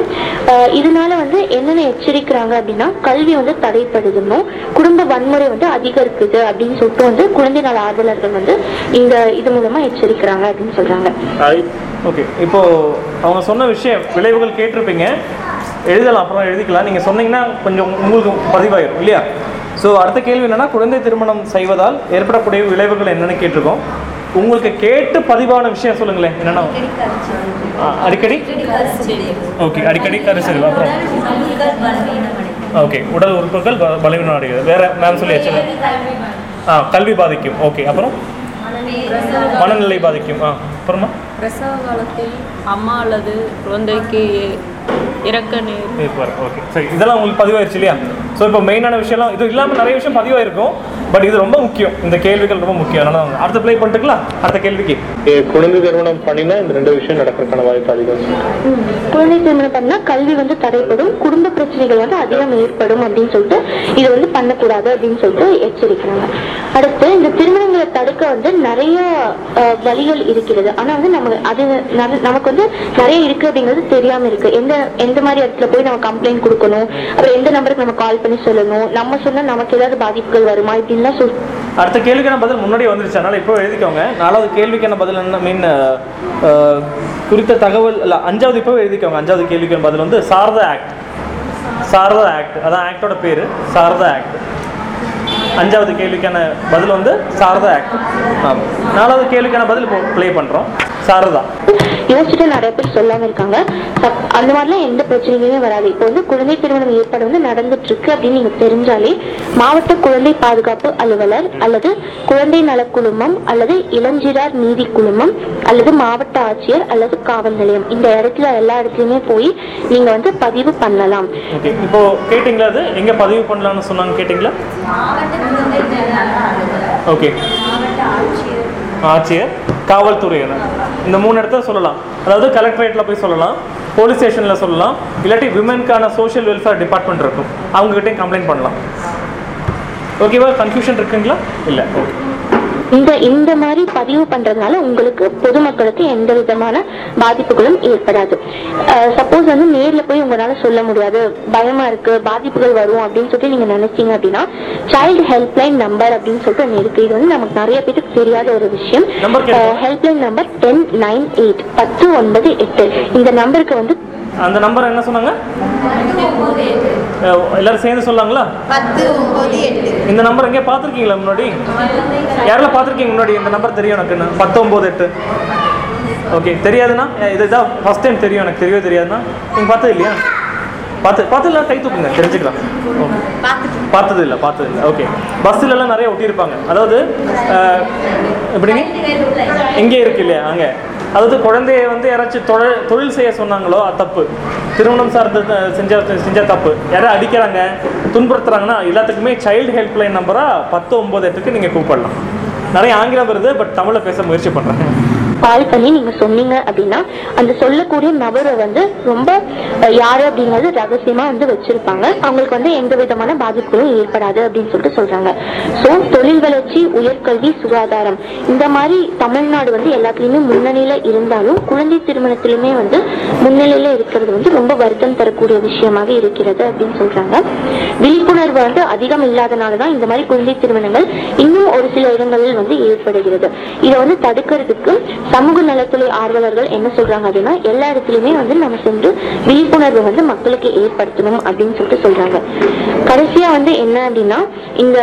இதனால வந்து என்னென்ன எச்சரிக்கிறாங்க அப்படின்னா கல்வி வந்து தடைப்படுதுன்னும் குடும்ப வன்முறை வந்து அதிகரிக்குது அப்படின்னு சொல்லிட்டு வந்து குழந்தை நல ஆர்வலர்கள் வந்து இந்த இது மூலமா எச்சரிக்கிறாங்க அப்படின்னு சொல்றாங்க. ஓகே. இப்போ அவங்க சொன்ன விஷயம் விளைவுகள் கேட்டிருப்பீங்க. எழுதலாம் அப்புறம் எழுதிக்கலாம். நீங்கள் சொன்னீங்கன்னா கொஞ்சம் உங்களுக்கு பதிவாயிரும் இல்லையா? ஸோ அடுத்த கேள்வி என்னன்னா குழந்தை திருமணம் செய்வதால் ஏற்படக்கூடிய விளைவுகள் என்னன்னு கேட்டிருக்கோம். உங்களுக்கு கேட்டு பதிவான விஷயம் சொல்லுங்களேன். என்னன்னா? ஆ, அடிக்கடி? ஓகே அடிக்கடி கருசரிவு அப்புறம்? ஓகே உடல் உறுப்புகள் பலவீனம் அடைகிறது வேற மேம் சொல்லியாச்சு. ஆ கல்வி பாதிக்கும். ஓகே அப்புறம்? மனநிலை பாதிக்கும். ஆ அப்புறமா? பிரசவ காலத்தில் அம்மா அல்லது குழந்தைக்கு இறக்க நேர். ஓகே சரி. இதெல்லாம் உங்களுக்கு பதிவாயிருச்சு இல்லையா? ஸோ இப்போ மெயினான விஷயம்லாம் இது இல்லாமல் நிறைய விஷயம் பதிவாயிருக்கும். பட் இது ரொம்ப முக்கியம். இந்த கேள்விகள் ரொம்ப முக்கியம். அதனால தான் அடுத்த ப்ளே பண்ணிட்டுக்கலாம். அடுத்த கேள்விக்கு. குழந்தை திருமணம் பண்ணினா இந்த ரெண்டு விஷயம் நடக்கிறதுக்கான வாய்ப்பு அதிகம். குழந்தை திருமணம் பண்ணா கல்வி வந்து தடைப்படும் குடும்ப பிரச்சனைகள் வந்து அதிகம் ஏற்படும் அப்படின்னு சொல்லிட்டு இது வந்து பண்ணக்கூடாது அப்படின்னு சொல்லிட்டு எச்சரிக்கிறாங்க. அடுத்து இந்த திருமணங்களை தடுக்க வந்து நிறைய அஹ், வழிகள் இருக்கிறது. ஆனா வந்து நம்ம அது நமக்கு வந்து நிறைய இருக்கு அப்படிங்கிறது தெரியாம இருக்கு. எந்த எந்த மாதிரி இடத்துல போய் நம்ம கம்ப்ளைண்ட் கொடுக்கணும்? அப்புறம் எந்த நம்பருக்கு நம்ம கால் பண்ணி சொல்லணும். நம்ம சொன்னா நமக்கு ஏதாவது பாதிப்புகள் வருமா? இப்படின்லாம் சொல் அடுத்த கேள்விக்கான பதில்? முன்னாடியே வந்துருச்சு. அதனால் இப்போ எழுதிக்கோங்க. நாலாவது கேள்விக்கான பதில்? என்ன மீன் குறித்த தகவல் இல்லை அஞ்சாவது இப்போ எழுதிக்கோங்க. அஞ்சாவது கேள்விக்கான பதில்? வந்து சாரதா ஆக்ட் சாரதா ஆக்ட் அதான் ஆக்டோட பேர். சாரதா ஆக்ட் அஞ்சாவது கேள்விக்கான பதில் வந்து சாரதா ஆக்ட் நாலாவது கேள்விக்கான பதில் இப்போ ப்ளே பண்ணுறோம் சாரதா. யோசிச்சுட்டு நிறைய பேர் சொல்லாம இருக்காங்க. அந்த மாதிரிலாம் எந்த பிரச்சனையுமே வராது. இப்போ வந்து குழந்தை திருமணம் ஏற்பாடு வந்து நடந்துட்டு இருக்கு அப்படின்னு நீங்க தெரிஞ்சாலே மாவட்ட குழந்தை பாதுகாப்பு அலுவலர் அல்லது குழந்தை நலக் குழுமம் அல்லது இளஞ்சிறார் நீதி குழுமம் அல்லது மாவட்ட ஆட்சியர் அல்லது காவல் நிலையம். இந்த இடத்துல எல்லா இடத்துலயுமே போய் நீங்க வந்து பதிவு பண்ணலாம். இப்போ கேட்டிங்களா அது? எங்கே பதிவு பண்ணலாம்னு சொன்னாங்க கேட்டிங்களா? ஓகே ஆட்சியர். காவல்துறையினர். இந்த மூணு இடத்துல சொல்லலாம். அதாவது கலெக்டரேட்டில் போய் சொல்லலாம் போலீஸ் ஸ்டேஷனில் சொல்லலாம் இல்லாட்டி விமென்க்கான சோஷியல் வெல்ஃபேர் டிபார்ட்மெண்ட் இருக்கும். அவங்ககிட்டயும் கம்ப்ளைண்ட் பண்ணலாம். ஓகேவா கன்ஃபியூஷன் இருக்குங்களா? இல்லை. ஓகே இந்த இந்த மாதிரி பதிவு பண்றதுனால உங்களுக்கு பொதுமக்களுக்கு எந்த விதமான பாதிப்புகளும் ஏற்படாது. சப்போஸ் வந்து நேர்ல போய் உங்களால சொல்ல முடியாது. பயமா இருக்கு பாதிப்புகள் வரும் அப்படின்னு சொல்லிட்டு நீங்க நினைச்சீங்க அப்படின்னா சைல்டு ஹெல்ப்லைன் நம்பர் அப்படின்னு சொல்லிட்டு ஒன்று இருக்கு. இது வந்து நமக்கு நிறைய பேருக்கு தெரியாத ஒரு விஷயம். Helpline number ten nine eight பத்து ஒன்பது எட்டு. இந்த நம்பருக்கு வந்து அந்த நம்பர் என்ன சொன்னாங்க? எல்லாரும் சேர்ந்து சொல்லாங்களா? இந்த நம்பர் எங்கேயா பார்த்துருக்கீங்களா முன்னாடி? யாரெல்லாம் பார்த்துருக்கீங்க முன்னாடி? இந்த நம்பர் தெரியும் எனக்கு பத்தொம்போது எட்டு. ஓகே தெரியாதுன்னா அஹ் இதுதான் ஃபர்ஸ்ட் டைம் தெரியும் எனக்கு. தெரியவே தெரியாதுன்னா நீங்கள் பார்த்தது இல்லையா? பார்த்து பார்த்ததுல கை தூக்குங்க. தெரிஞ்சுக்கலாம். ஓகே பார்த்தது இல்லை பார்த்தது இல்லை ஓகே பஸ்ஸில் எல்லாம் நிறைய ஒட்டியிருப்பாங்க. அதாவது எப்படிங்க? எங்கே இருக்கு இல்லையா? அங்கே. அதாவது குழந்தைய வந்து யாராச்சும் தொழில் தொழில் செய்ய சொன்னாங்களோ அது தப்பு. திருமணம் சார்ந்து செஞ்ச செஞ்ச தப்பு. யாராவது அடிக்கிறாங்க துன்புறுத்துறாங்கன்னா எல்லாத்துக்குமே சைல்டு ஹெல்ப்லைன் நம்பராக பத்து ஒம்பது எட்டுக்கு நீங்கள் கூப்பிடலாம். நிறைய ஆங்கிலம் வருது பட் தமிழில் பேச முயற்சி பண்ணுறேன் கால் பண்ணி நீங்க சொன்னீங்க அப்படின்னா அந்த சொல்லக்கூடிய நபரை வந்து ரொம்ப யாரு அப்படிங்கிறது ரகசியமா வந்து வச்சிருப்பாங்க. அவங்களுக்கு வந்து எந்த விதமான பாதிப்புகளும் ஏற்படாது அப்படின்னு சொல்லிட்டு சொல்றாங்க. சோ தொழில் வளர்ச்சி உயர்கல்வி சுகாதாரம். இந்த மாதிரி தமிழ்நாடு வந்து எல்லாத்துலயுமே முன்னணியில இருந்தாலும் குழந்தை திருமணத்திலுமே வந்து முன்னிலையில இருக்கிறது வந்து ரொம்ப வருத்தம் தரக்கூடிய விஷயமாக இருக்கிறது அப்படின்னு சொல்றாங்க. விழிப்புணர்வு வந்து அதிகம் இல்லாதனாலதான் இந்த மாதிரி குழந்தை திருமணங்கள் இன்னும் ஒரு சில இடங்களில் வந்து ஏற்படுகிறது. இதை வந்து தடுக்கிறதுக்கு சமூக நலத்துறை ஆர்வலர்கள் என்ன சொல்றாங்க அப்படின்னா எல்லா இடத்துலயுமே வந்து நம்ம சென்று விழிப்புணர்வு வந்து மக்களுக்கு ஏற்படுத்தணும் அப்படின்னு சொல்லிட்டு சொல்றாங்க. கடைசியா வந்து என்ன அப்படின்னா இந்த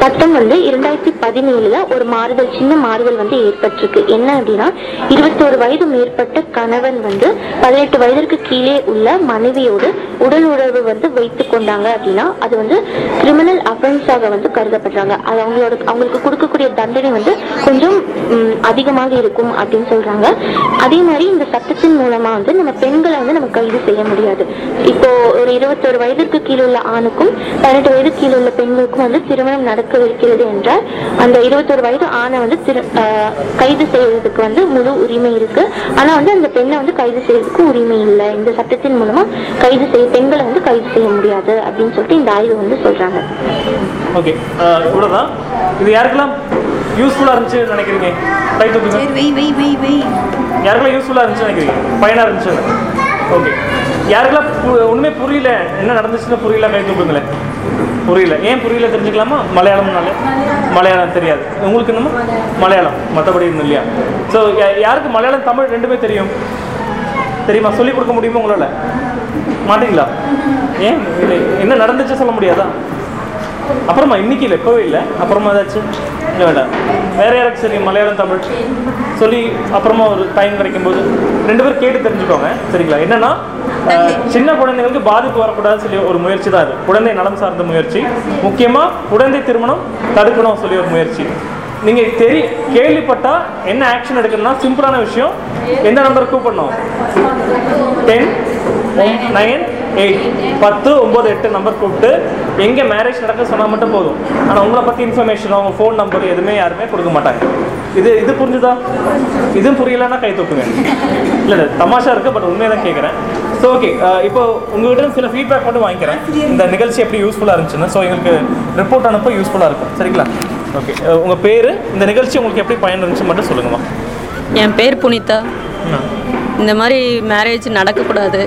சட்டம் வந்து இரண்டாயிரத்தி பதினேழுல ஒரு மாறுதல் சின்ன மாறுதல் வந்து ஏற்பட்டிருக்கு. என்ன அப்படின்னா இருபத்தோரு வயது மேற்பட்ட கணவன் வந்து பதினெட்டு வயதிற்கு கீழே உள்ள மனைவியோடு உடல் உறவு வந்து வைத்து கொண்டாங்க அப்படின்னா அது வந்து கிரிமினல் அஃபென்ஸாக வந்து கருதப்படுறாங்க. அது அவங்களோட அவங்களுக்கு கொடுக்கக்கூடிய தண்டனை வந்து கொஞ்சம் அதிகமாக இருக்கும் அப்படின்னு சொல்றாங்க. அதே மாதிரி இந்த சட்டத்தின் மூலமா வந்து நம்ம பெண்களை வந்து நம்ம கைது செய்ய முடியாது. இப்போ ஒரு இருபத்தோரு வயதிற்கு கீழே உள்ள ஆணுக்கும் பதினெட்டு வயது கீழே உள்ள பெண்களுக்கும் வந்து திருமணம் நடக்கவிருக்கிறது என்றால் அந்த இருபத்தோரு வயது ஆணை வந்து கைது செய்வதற்கு வந்து முழு உரிமை இருக்கு. ஆனா வந்து அந்த பெண்ணை வந்து கைது செய்யறதுக்கு உரிமை இல்லை. இந்த சட்டத்தின் மூலமா கைது செய்ய பெண்களை வந்து கைது செய்ய முடியாது அப்படின்னு சொல்லிட்டு இந்த ஆய்வு வந்து சொல்றாங்க. ஓகே. இவ்வளோதான் இது யாருக்கெல்லாம் யூஸ்ஃபுல்லாக இருந்துச்சு நினைக்கிறீங்க? கை தூக்குங்க வெய் வெய் வெய் வெய் யாருக்கெல்லாம் யூஸ்ஃபுல்லாக இருந்துச்சு நினைக்கிறீங்க? பயனாக இருந்துச்சு. ஓகே. யாருக்கெல்லாம் ஒண்ணுமே புரியல. என்ன நடந்துச்சுன்னு புரியல கை தூக்குங்களேன் புரியல. ஏன் புரியல தெரிஞ்சுக்கலாமா? மலையாளம்னாலே. மலையாளம். தெரியாது. உங்களுக்கு என்னமோ? மலையாளம். மற்றபடி இன்னும் இல்லையா? ஸோ யாருக்கு மலையாளம் தமிழ் ரெண்டுமே தெரியும்? தெரியுமா? சொல்லிக் கொடுக்க முடியுமா உங்களால்? மாட்டீங்களா? ஏன்? இல்லை. என்ன நடந்துச்சு சொல்ல முடியாதா? அப்புறமா இன்னைக்கு இல்லை இப்போவே இல்லை. அப்புறமா ஏதாச்சும்? இல்லை வேண்டாம் வேற யாராச்சும் சரி மலையாளம் தமிழ் சொல்லி அப்புறமா ஒரு டைம் கிடைக்கும்போது ரெண்டு பேரும் கேட்டு தெரிஞ்சுக்கோங்க சரிங்களா? என்னன்னா சின்ன குழந்தைங்களுக்கு பாதிப்பு வரக்கூடாதுன்னு சொல்லி ஒரு முயற்சி தான் இது குழந்தை நலம் சார்ந்த முயற்சி. முக்கியமாக குழந்தை திருமணம் தடுக்கணும் சொல்லி ஒரு முயற்சி. நீங்கள் தெரி கேள்விப்பட்டா என்ன ஆக்ஷன் எடுக்கணும்னா சிம்பிளான விஷயம் எந்த நம்பர் கூப்பிடணும்? டென் நைன் எயிட் பத்து ஒம்பது எட்டு நம்பர் கூப்பிட்டு எங்கே மேரேஜ் நடக்க சொன்னால் மட்டும் போதும். ஆனால் உங்களை பற்றி இன்ஃபர்மேஷன் அவங்க ஃபோன் நம்பர் எதுவுமே யாருமே கொடுக்க மாட்டாங்க. இது இது புரிஞ்சுதா? இதுவும் புரியலன்னா கை தூக்குங்க. இல்லை இல்லை தமாஷா இருக்குது பட் உண்மையை தான் கேட்குறேன் ஸோ ஓகே இப்போ உங்ககிட்ட சில ஃபீட்பேக் மட்டும் வாங்கிக்கிறேன். இந்த நிகழ்ச்சி எப்படி யூஸ்ஃபுல்லாக இருந்துச்சுன்னு. ஸோ எங்களுக்கு ரிப்போர்ட் அனுப்ப யூஸ்ஃபுல்லாக இருக்கும். சரிங்களா? ஓகே உங்கள் பேர் இந்த நிகழ்ச்சி உங்களுக்கு எப்படி பயன் இருந்துச்சு மட்டும் சொல்லுங்கம்மா. என் பேர் புனிதா. இந்த மாதிரி மேரேஜ் நடக்கக்கூடாது.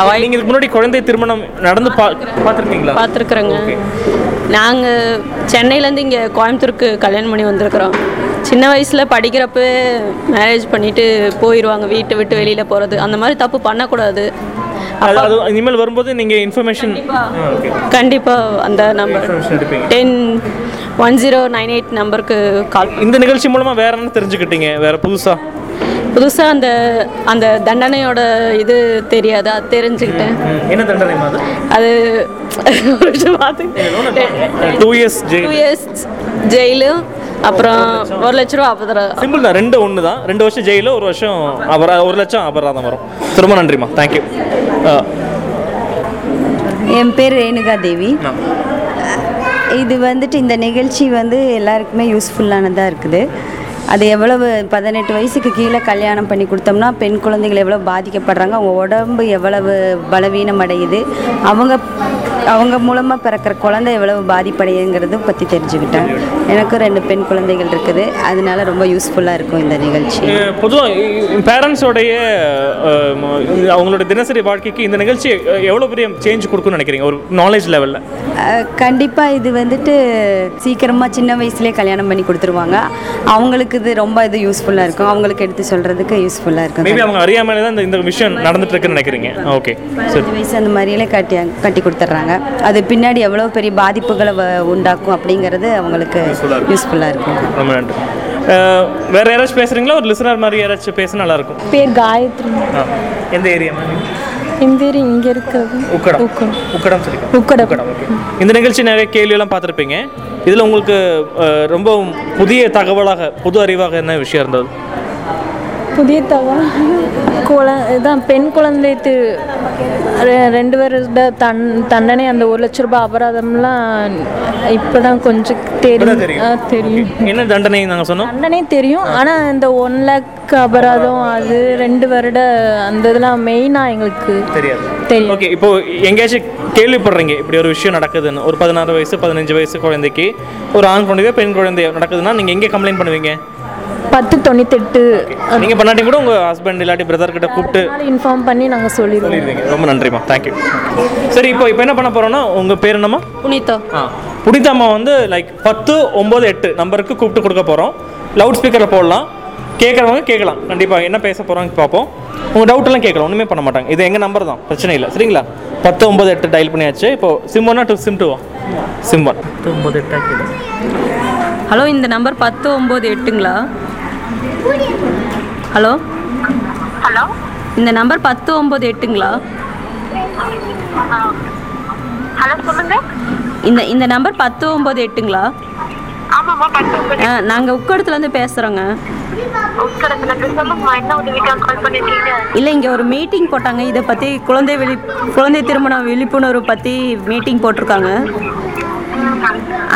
அவாய்ட் நீங்கள் இதுக்கு முன்னாடி குழந்தை திருமணம் நடந்து பா பார்த்துருக்கீங்களா? பார்த்துருக்குறேங்க. நாங்கள் சென்னையிலேருந்து இங்கே கோயம்புத்தூருக்கு கல்யாணம் பண்ணி வந்திருக்கிறோம். சின்ன வயசில் படிக்கிறப்ப மேரேஜ் பண்ணிட்டு போயிடுவாங்க வீட்டை விட்டு வெளியில் போகிறது அந்த மாதிரி தப்பு பண்ணக்கூடாது. இனிமேல் வரும்போது நீங்கள் இன்ஃபர்மேஷன் கண்டிப்பாக அந்த number ten one zero nine eight நம்பருக்கு கால் இந்த நிகழ்ச்சி மூலமாக வேற என்ன தெரிஞ்சுக்கிட்டீங்க? வேற புதுசா? புதுசாக அந்த அந்த தண்டனையோட இது தெரியாது? அது தெரிஞ்சுக்கிட்டேன். என்ன தண்டனை அது? Two years two years jail அப்புறம் ஒரு லட்ச ரூபா அபராதம். சிம்பிள் தான் ரெண்டு ஒன்று தான் ரெண்டு வருஷம் ஜெயிலு ஒரு வருஷம் அபரா ஒரு லட்சம் அபராதம் வரும். ரொம்ப நன்றிம்மா. தேங்க்யூ என் பேர் ரேணுகா தேவி. இது வந்துட்டு இந்த நிகழ்ச்சி வந்து எல்லாருக்குமே யூஸ்ஃபுல்லானதாக இருக்குது. அது எவ்வளவு பதினெட்டு வயசுக்கு கீழே கல்யாணம் பண்ணி கொடுத்தோம்னா பெண் குழந்தைகள் எவ்வளோ பாதிக்கப்படுறாங்க அவங்க உடம்பு எவ்வளவு பலவீனம் அடையுது அவங்க அவங்க மூலமாக பிறக்கிற குழந்தை எவ்வளவு பாதிப்படையுங்கிறது பற்றி தெரிஞ்சுக்கிட்டேன். எனக்கும் ரெண்டு பெண் குழந்தைகள் இருக்குது அதனால ரொம்ப யூஸ்ஃபுல்லாக இருக்கும் இந்த நிகழ்ச்சி. பொதுவாக பேரண்ட்ஸோடைய அவங்களோட தினசரி வாழ்க்கைக்கு இந்த நிகழ்ச்சி எவ்வளோ பெரிய சேஞ்ச் கொடுக்கும்னு நினைக்கிறீங்க ஒரு நாலேஜ் லெவலில் கண்டிப்பாக இது வந்துட்டு சீக்கிரமாக சின்ன வயசுலேயே கல்யாணம் பண்ணி கொடுத்துருவாங்க. அவங்களுக்கு இது ரொம்ப இது யூஸ்ஃபுல்லாக இருக்கும். அவங்களுக்கு எடுத்து சொல்கிறதுக்கு யூஸ்ஃபுல்லாக இருக்கும். மேபி அவங்க அறியாமலே தான் இந்த விஷயம் நடந்துட்டு இருக்குன்னு நினைக்கிறீங்க ஓகே சரி. பதினஞ்சு வயசு அந்த மாதிரியிலே கட்டி கட்டி கொடுத்துட்றாங்க அது பின்னாடி எவ்வளோ பெரிய பாதிப்புகளை உண்டாக்கும் அப்படிங்கிறது அவங்களுக்கு யூஸ்ஃபுல்லாக இருக்கும். ரொம்ப நன்றி. வேற யாராச்சும் பேசுறீங்களா? ஒரு லிசனர் மாதிரி யாராச்சும் பேச நல்லா இருக்கும். பேர் காயத்ரி. எந்த ஏரியா மாதிரி என் பேர் இங்கே இருக்கிறது. உக்கடம். உக்கடம். உக்கடம் சொல்லி உக்கடம். உக்கடம் ஓகே இந்த நிகழ்ச்சி நிறைய கேள்வியெல்லாம் பார்த்துருப்பீங்க. இதில் உங்களுக்கு ரொம்ப புதிய தகவலாக புது அறிவாக என்ன விஷயம் இருந்தது? புதிய தகவல் குழ இதான் பெண் குழந்தை தி ரெ- ரெண்டு வருட தன் தண்டனை அந்த ஒரு லட்ச ரூபாய் அபராதம்லாம் இப்போதான் கொஞ்சம் தெரியும். தெரியும். என்ன தண்டனை நாங்கள் சொன்னோம்? தண்டனை தெரியும். ஆனால் இந்த ஒன் லேக் அபராதம் அது ரெண்டு வருட அந்த இதெல்லாம் மெயினாக எங்களுக்கு தெரியாது. தெரியும். ஓகே இப்போ எங்கேயாச்சும் கேள்விப்படுறீங்க இப்படி ஒரு விஷயம் நடக்குதுன்னு. ஒரு பதினாறு வயசு பதினஞ்சு வயசு குழந்தைக்கு ஒரு ஆண் குழந்தையோ பெண் குழந்தையோ நடக்குதுன்னா நீங்கள் எங்கே கம்ப்ளைண்ட் பண்ணுவீங்க? பத்து தொண்ணூத்தெட்டு. நீங்கள் பண்ணாட்டி கூட உங்கள் ஹஸ்பண்ட் இல்லாட்டி பிரதர் கிட்ட கூப்பிட்டு இன்ஃபார்ம் பண்ணி நாங்கள் சொல்லிடுவோம். ரொம்ப நன்றிம்மா. தேங்க்யூ சரி இப்போ இப்போ என்ன பண்ண போகிறோன்னா உங்கள் பேர் என்னம்மா? புனிதா. ஆ. புனிதாம்மா வந்து லைக் பத்து ஒம்பது எட்டு நம்பருக்கு கூப்பிட்டு கொடுக்க போகிறோம் லவுட் ஸ்பீக்கரில் போடலாம். கேட்குறவங்க கேட்கலாம். கண்டிப்பாக என்ன பேச போகிறாங்க பார்ப்போம் உங்கள் டவுட் எல்லாம் கேட்கலாம். ஒன்றுமே பண்ண மாட்டாங்க. இது எங்கள் நம்பர் தான். பிரச்சனை இல்லை. சரிங்களா? பத்து ஒம்பது எட்டு டயல் பண்ணியாச்சு. இப்போ சிம் ஒன்னா டூ சிம் டூவா சிம் ஒன் பத்து ஒம்பது எட்டா கேளு ஹலோ இந்த நம்பர் பத்து ஒம்பது எட்டுங்களா? ஹலோ? ஹலோ? இந்த நம்பர் பத்து ஒம்பது எட்டுங்களா? ஹலோ சொல்லுங்க. இந்த இந்த நம்பர் பத்து ஒம்பது எட்டுங்களா? ஆ நாங்கள் உக்கடத்துலேருந்து பேசுகிறோங்க இல்லை இங்கே ஒரு மீட்டிங் போட்டாங்க. இதை பற்றி குழந்தை விழி குழந்தை திருமண விழிப்புணர்வு பற்றி மீட்டிங் போட்டிருக்காங்க.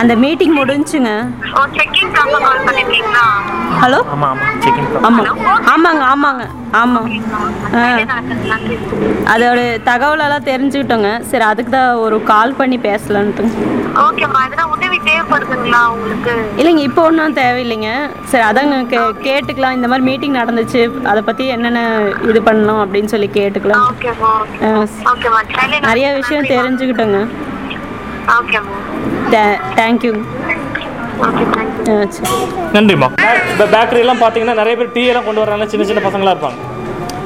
அந்த மீட்டிங் முடிஞ்சுங்க. ஓ செக்கிங்காக கால் பண்ணிருக்கீங்களா ஹலோ ஆமாம் ஆமாங்க ஆமாங்க ஆமாம் ஆ. அதோட தகவலெல்லாம் தெரிஞ்சுக்கிட்டோங்க. சரி அதுக்கு தான் ஒரு கால் பண்ணி பேசலான்ட்டு இல்லைங்க இப்போ ஒன்றும் தேவையில்லைங்க. சரி அதாங்க கே கேட்டுக்கலாம். இந்த மாதிரி மீட்டிங் நடந்துச்சு. அதை பற்றி என்னென்ன இது பண்ணலாம் அப்படின்னு சொல்லி கேட்டுக்கலாம். நிறைய விஷயம் தெரிஞ்சுக்கிட்டோங்க. தேங்க்யூ நன்றிம்மா. இப்போ பேக்கரி எல்லாம் பார்த்தீங்கன்னா நிறைய பேர் டீ எல்லாம் கொண்டு வர்றாங்க. சின்ன சின்ன பசங்களா இருப்பாங்க.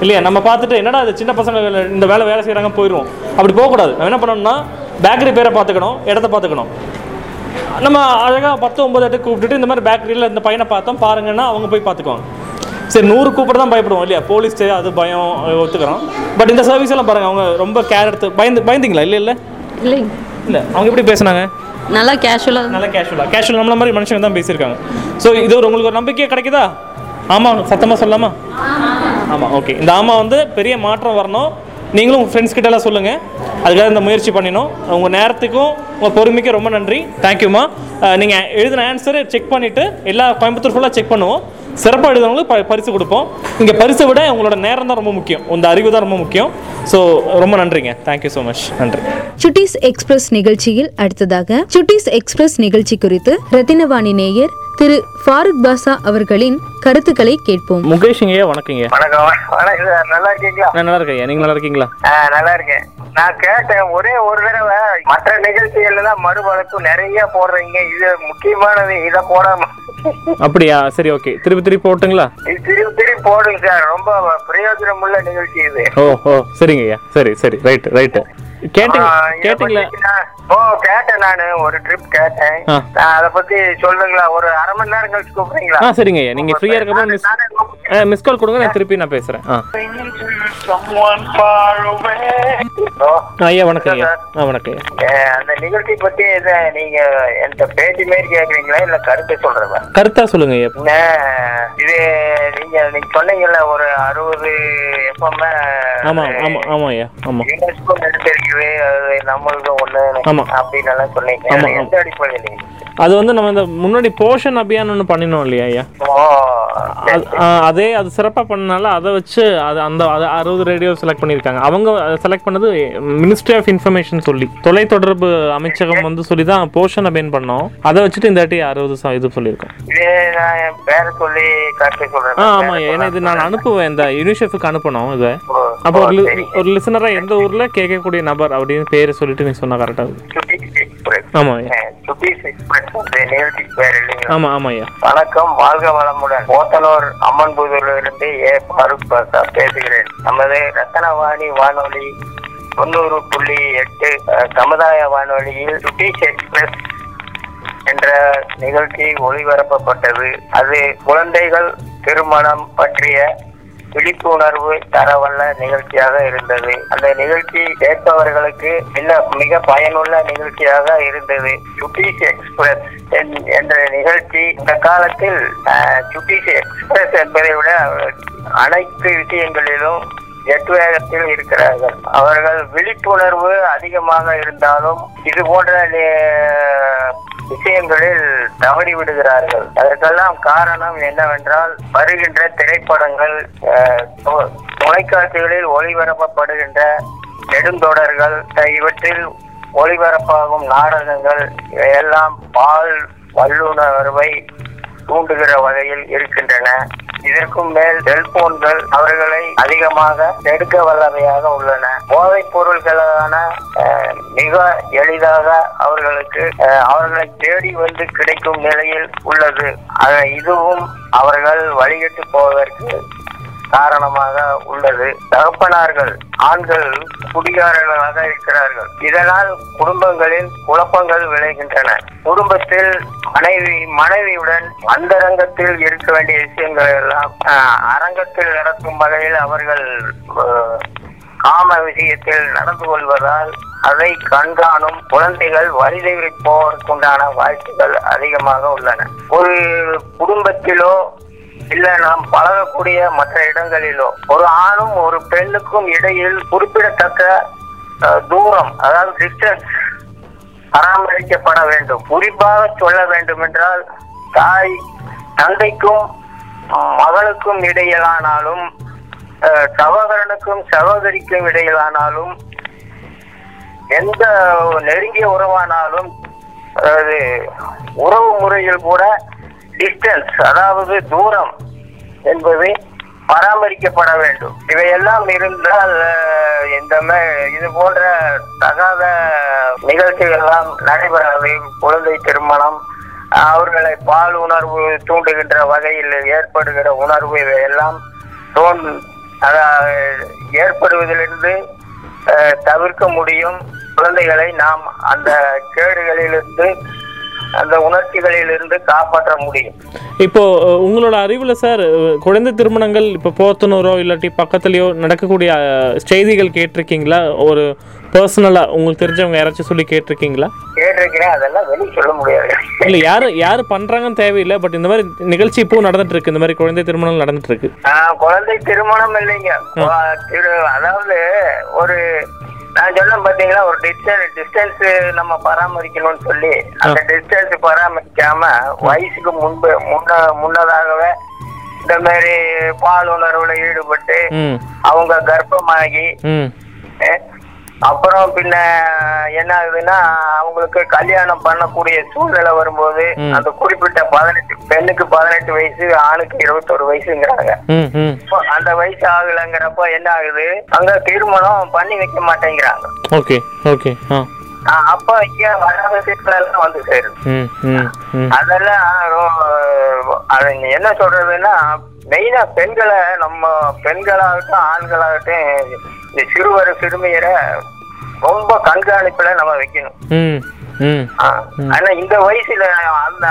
இல்லையா? நம்ம பார்த்துட்டு என்னடா இது சின்ன பசங்க வேலை- இந்த வேலை வேலை செய்கிறாங்க போயிடுவோம். அப்படி போகக்கூடாது. நம்ம என்ன பண்ணணும்னா பேக்கரி பேரை பார்த்துக்கணும் இடத்த பார்த்துக்கணும். நம்ம அழகாக பத்து ஒன்பது எட்டு கூப்பிட்டுட்டு இந்த மாதிரி பேக்கரியில் இந்த பையனை பார்த்தோம். பாருங்கன்னா அவங்க போய் பார்த்துக்குவாங்க. சரி நூறு கூப்பிட தான் பயப்படுவோம் இல்லையா? போலீஸ் அது பயம் ஒத்துக்கிறோம். பட் இந்த சர்வீஸ் எல்லாம் பாருங்க அவங்க ரொம்ப கேர் எடுத்து பயந்து பயந்தீங்களா? இல்லை இல்லை? இல்லைங்க. இல்லை அவங்க எப்படி பேசுனாங்க? நல்லா கேஷுவலாக நல்லா கேஷுவலாக கேஷுவல் நம்மள மாதிரி மனுஷங்க தான் பேசியிருக்காங்க. ஸோ இது ஒரு உங்களுக்கு ஒரு நம்பிக்கை கிடைக்குதா? ஆமாம் சத்தமாக சொல்லாமா ஆமாம் ஓகே இந்த ஆமா வந்து பெரிய மாற்றம் வரணும். நீங்களும் உங்கள் ஃப்ரெண்ட்ஸ் கிட்ட எல்லாம் சொல்லுங்கள் அதுக்காக இந்த முயற்சி பண்ணினோம். உங்கள் நேரத்துக்கும் உங்கள் பொறுமைக்கும் ரொம்ப நன்றி. தேங்க்யூம்மா நீங்கள் எழுதின ஆன்சரை செக் பண்ணிவிட்டு எல்லா கோயம்புத்தூர் ஃபுல்லாக செக் பண்ணுவோம். சிறப்பாக எழுதுனவங்களுக்கு ப- பரிசு கொடுப்போம். இங்கே பரிசை விட உங்களோட நேரம் தான் ரொம்ப முக்கியம். இந்த அறிவு தான் ரொம்ப முக்கியம். ஸோ ரொம்ப நன்றிங்க. தேங்க்யூ ஸோ மச் நன்றி. சுட்டீஸ் எக்ஸ்பிரஸ் நிகழ்ச்சியில் அடுத்ததாக சுட்டீஸ் எக்ஸ்பிரஸ் நிகழ்ச்சி குறித்து ரத்தினவாணி நேயர் திரு ஃபாரூக் பாஷா அவர்களின் கருத்துக்களை கேட்போம். முகேஷ்ங்கய்யா வணக்கங்க. வணக்கம். வணக்கம் சார். நல்லா இருக்கீங்களா? நான் நல்லா இருக்கேன். நீங்கள் நல்லா இருக்கீங்களா? ஆ, நல்லா இருக்கேன். நான் கேட்டேன். ஒரே ஒரு தடவை மற்ற நிகழ்ச்சிகள் எல்லாம் மறுபழப்பு நிறைய போடுறீங்க. இது முக்கியமானது. இதை போடாம. அப்படியா? சரி ஓகே. திருப்பி திருப்பி போட்டுங்களா? இது திருப்பி திருப்பி போடுங்க சார். ரொம்ப பிரயோஜனம் உள்ள நிகழ்ச்சி இது. ஓ ஓ. சரிங்க ஐயா சரி சரி. Right right. ஓ கேட்டேன் நானு ஒரு ட்ரிப் கேட்டேன். அதை பத்தி சொல்லுங்களா ஒரு அரை மணி நேரம் கழிச்சு கூப்பிடுறீங்களா? சரிங்க ஐயா. நீங்கள் ஃப்ரீயாக இருக்கப்போ மிஸ் கால் கொடுங்க நான் திருப்பி நான் ஆ, ஐயா வணக்கம் ஐயா. ஆ வணக்கம் அந்த நிகழ்ச்சி பத்தி இதை நீங்க என்கிட்ட பேட்டி மாரி கேக்குறீங்களா இல்ல கருத்து சொல்றதா கருத்தா சொல்லுங்க ஐயா. இது நீங்க நீங்க சொன்னீங்கல்ல ஒரு அறுபது எஃப்எம் ஆமாம் ஆமாம் ஆமாம் ஐயா ஆமாம் நம்மளுக்கு ஒண்ணு. அப்படின்னு எல்லாம் சொன்னீங்க. எந்த அடிப்படையில் அது வந்து நம்ம இந்த முன்னாடி போஷன் அபியான் ஒன்று பண்ணினோம் இல்லையா ஐயா? அது- அதே சிறப்பாக பண்ணனால அதை வச்சு அது அந்த அறுபது ரேடியோ செலக்ட் பண்ணியிருக்காங்க. அவங்க செலக்ட் பண்ணது மினிஸ்ட்ரி ஆஃப் இன்ஃபர்மேஷன் சொல்லி. தொலைத்தொடர்பு அமைச்சகம் வந்து சொல்லி தான் போஷன் அபியான் பண்ணோம். அதை வச்சுட்டு இந்த வாட்டி அறுபது இது சொல்லியிருக்கோம். ஆ ஆமாம் ஏன்னா இது நான் அனுப்புவேன். இந்த யூனிசெஃப்க்கு அனுப்பணும் இதை. அப்போ ஒரு லிசனராக எந்த ஊரில் கேட்கக்கூடிய நபர் அப்படின்னு பேரை சொல்லிட்டு நீ சொன்னா கரெக்டாக எக்ஸ்பிரஸ் எக்ஸ்பிரஸ் ஐயா. வணக்கம் வாழ்க வளமுடன். போத்தனூர் அம்மன் இருந்து ஏ. ஃபாரூக் பாஷா பேசுகிறேன். நமது ரத்தனவாணி வானொலி தொண்ணூறு புள்ளி எட்டு சமுதாய வானொலியில் சுட்டீஷ் எக்ஸ்பிரஸ் என்ற நிகழ்ச்சி ஒளிபரப்பப்பட்டது. அது குழந்தைகள் திருமணம் பற்றிய விழிப்புணர்வு தரவல்ல நிகழ்ச்சியாக இருந்தது. அந்த நிகழ்ச்சி கேட்பவர்களுக்கு மிக மிக பயனுள்ள நிகழ்ச்சியாக இருந்தது. சுட்டீஸ் எக்ஸ்பிரஸ் என்- என்ற நிகழ்ச்சி இந்த காலத்தில் சுட்டிஸ் எக்ஸ்பிரஸ் என்பதை விட அனைத்து விஷயங்களிலும் எட்டு வேகத்தில் இருக்கிறார்கள். அவர்கள் விழிப்புணர்வு அதிகமாக இருந்தாலும் இது போன்ற விஷயங்களில் தவறி விடுகிறார்கள். அதற்கெல்லாம் காரணம் என்னவென்றால் வருகின்ற திரைப்படங்கள் தொலைக்காட்சிகளில் ஒளிபரப்பப்படுகின்ற நெடுந்தொடர்கள் இவற்றில் ஒளிபரப்பாகும் நாடகங்கள் இவையெல்லாம் பால் வல்லுணர்வை தூண்டுகிற வகையில் இருக்கின்றன. இதற்கும் மேல் செல்போன்கள் அவர்களை அதிகமாக எடுக்க வல்லமையாக உள்ளன. போதைப் பொருள்களான மிக எளிதாக அவர்களுக்கு அவர்களை தேடி வந்து கிடைக்கும் நிலையில் உள்ளது. இதுவும் அவர்கள் வழிகட்டு போவதற்கு காரணமாக உள்ளது. தகப்பனார்கள் ஆண்கள் குடிகாரர்களாக இருக்கிறார்கள். இதனால் குடும்பங்களில் குழப்பங்கள் விளைகின்றன. குடும்பத்தில் மனைவி மனைவியுடன் அந்தரங்கத்தில் இருக்க வேண்டிய விஷயங்கள் எல்லாம் அரங்கத்தில் நடக்கும் வகையில் அவர்கள் காம விஷயத்தில் நடந்து கொள்வதால் அதை கண்காணும் குழந்தைகள் வழிதவறி போவதற்குண்டான வாய்ப்புகள் அதிகமாக உள்ளன. ஒரு குடும்பத்திலோ இல்ல நாம் பழகக்கூடிய மற்ற இடங்களிலோ ஒரு ஆணும் ஒரு பெண்ணுக்கும் இடையில் குறிப்பிடத்தக்க தூரம் அதாவது டிஸ்டன்ஸ் பராமரிக்கப்பட வேண்டும். குறிப்பாக சொல்ல வேண்டும் என்றால் தாய் தந்தைக்கும் மகளுக்கும் இடையிலானாலும் சகோதரனுக்கும் சகோதரிக்கும் இடையிலானாலும் எந்த நெருங்கிய உறவானாலும் அதாவது உறவு முறையில் கூட டிஸ்டன்ஸ் அதாவது தூரம் என்பது பராமரிக்கப்பட வேண்டும். இவையெல்லாம் இருந்தால் இந்த மே- இது போன்ற தகாத நிகழ்ச்சிகள்லாம் நடைபெறாது. குழந்தை திருமணம் அவர்களை பால் உணர்வு தூண்டுகின்ற வகையில் ஏற்படுகிற உணர்வு இவையெல்லாம் தோன் அதாவது ஏற்படுவதிலிருந்து தவிர்க்க முடியும். குழந்தைகளை நாம் அந்த கேடுகளிலிருந்து அந்த உணர்ச்சிகளிலிருந்து காப்பாற்ற முடியும். இப்போ உங்களோட அறிவில் சார் குழந்தை திருமணங்கள் இப்போ போத்தனூரோ இல்லாட்டி பக்கத்துலேயோ நடக்கக்கூடிய செய்திகள் கேட்டிருக்கீங்களா? ஒரு பர்சனலாக உங்களுக்கு தெரிஞ்சவங்க யாராச்சும் சொல்லி கேட்டிருக்கீங்களா? கேட்டிருக்கிறேன். அதெல்லாம் வெளியே சொல்ல முடியாது. இல்லை யார் யார் பண்ணுறாங்கன்னு தேவையில்லை. பட் இந்த மாதிரி நிகழ்ச்சி இப்போ நடந்துட்டு இருக்கு இந்த மாதிரி குழந்தை திருமணம் நடந்துட்டு இருக்கு குழந்தை திருமணம் இல்லைங்க. அதாவது ஒரு நான் சொன்னேன் பாத்தீங்களா ஒரு டிஸ்டன்ஸ் டிஸ்டன்ஸ் நம்ம பராமரிக்கணும்னு சொல்லி. அந்த டிஸ்டன்ஸ் பராமரிக்காம வயசுக்கு முன்பு முன்ன முன்னதாகவே இந்த மாதிரி பால் உணர்வுல ஈடுபட்டு அவங்க கர்ப்பமாகி அப்புறம் பின்ன என்ன ஆகுதுன்னா அவங்களுக்கு கல்யாணம் பண்ணக்கூடிய சூழ்நிலை வரும்போது. அந்த குறிப்பிட்ட பதினெட்டு பெண்ணுக்கு பதினெட்டு வயசு ஆணுக்கு இருபத்தொரு வயசுங்கிறாங்க. அந்த வயசு ஆகலைங்கிறப்ப என்ன ஆகுது? அங்க திருமணம் பண்ணி வைக்க மாட்டேங்கிறாங்க. ஓகே ஓகே அப்ப இங்க வராத எல்லாம் வந்து சேருது அதெல்லாம் என்ன சொல்றதுன்னா மெயினா பெண்களை நம்ம பெண்களாகட்டும் ஆண்களாகட்டும் இந்த சிறுவர் சிறுமியரை ரொம்ப கண்காணிப்புல நம்ம வைக்கணும். ஆனா இந்த வயசுல அந்த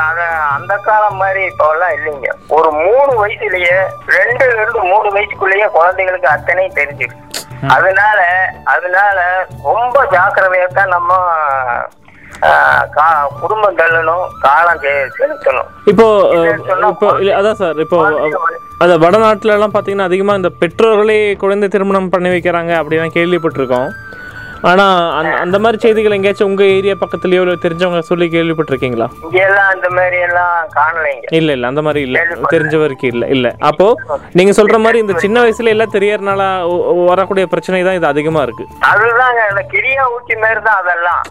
அந்த காலம் மாதிரி இப்ப எல்லாம் இல்லைங்க. ஒரு மூணு வயசுலயே ரெண்டுல இருந்து மூணு வயசுக்குள்ளேயே குழந்தைகளுக்கு அத்தனையும் தெரிஞ்சிருக்கு அதனால அதனால ரொம்ப ஜாக்கிரதையா தான் நம்ம குடும்பம் தள்ளணும் காலம் செலுத்தணும். இப்போ இப்போ அதான் சார் இப்போ அந்த வடநாட்டுல எல்லாம் பார்த்தீங்கன்னா அதிகமாக இந்த பெற்றோர்களே குழந்தை திருமணம் பண்ணி வைக்கிறாங்க அப்படிலாம் கேள்விப்பட்டிருக்கோம். ஆனால் அந்த அந்த மாதிரி செய்திகள் எங்கேயாச்சும் உங்கள் ஏரியா பக்கத்துலேயோ இல்லை தெரிஞ்சவங்க சொல்லி கேள்விப்பட்டிருக்கீங்களா? இங்க எல்லாம் அந்த மாதிரி எல்லாம் காணலைங்க. இல்லை இல்லை அந்த மாதிரி இல்லை. தெரிஞ்ச வரைக்கும் இல்லை இல்லை. அப்போது நீங்கள் சொல்கிற மாதிரி இந்த சின்ன வயசுல எல்லாம் தெரியறனால வரக்கூடிய பிரச்சனை தான் இது அதிகமாக இருக்குது அதுதாங்க அந்த கிரியா ஊசி மாதிரி தான் அதெல்லாம்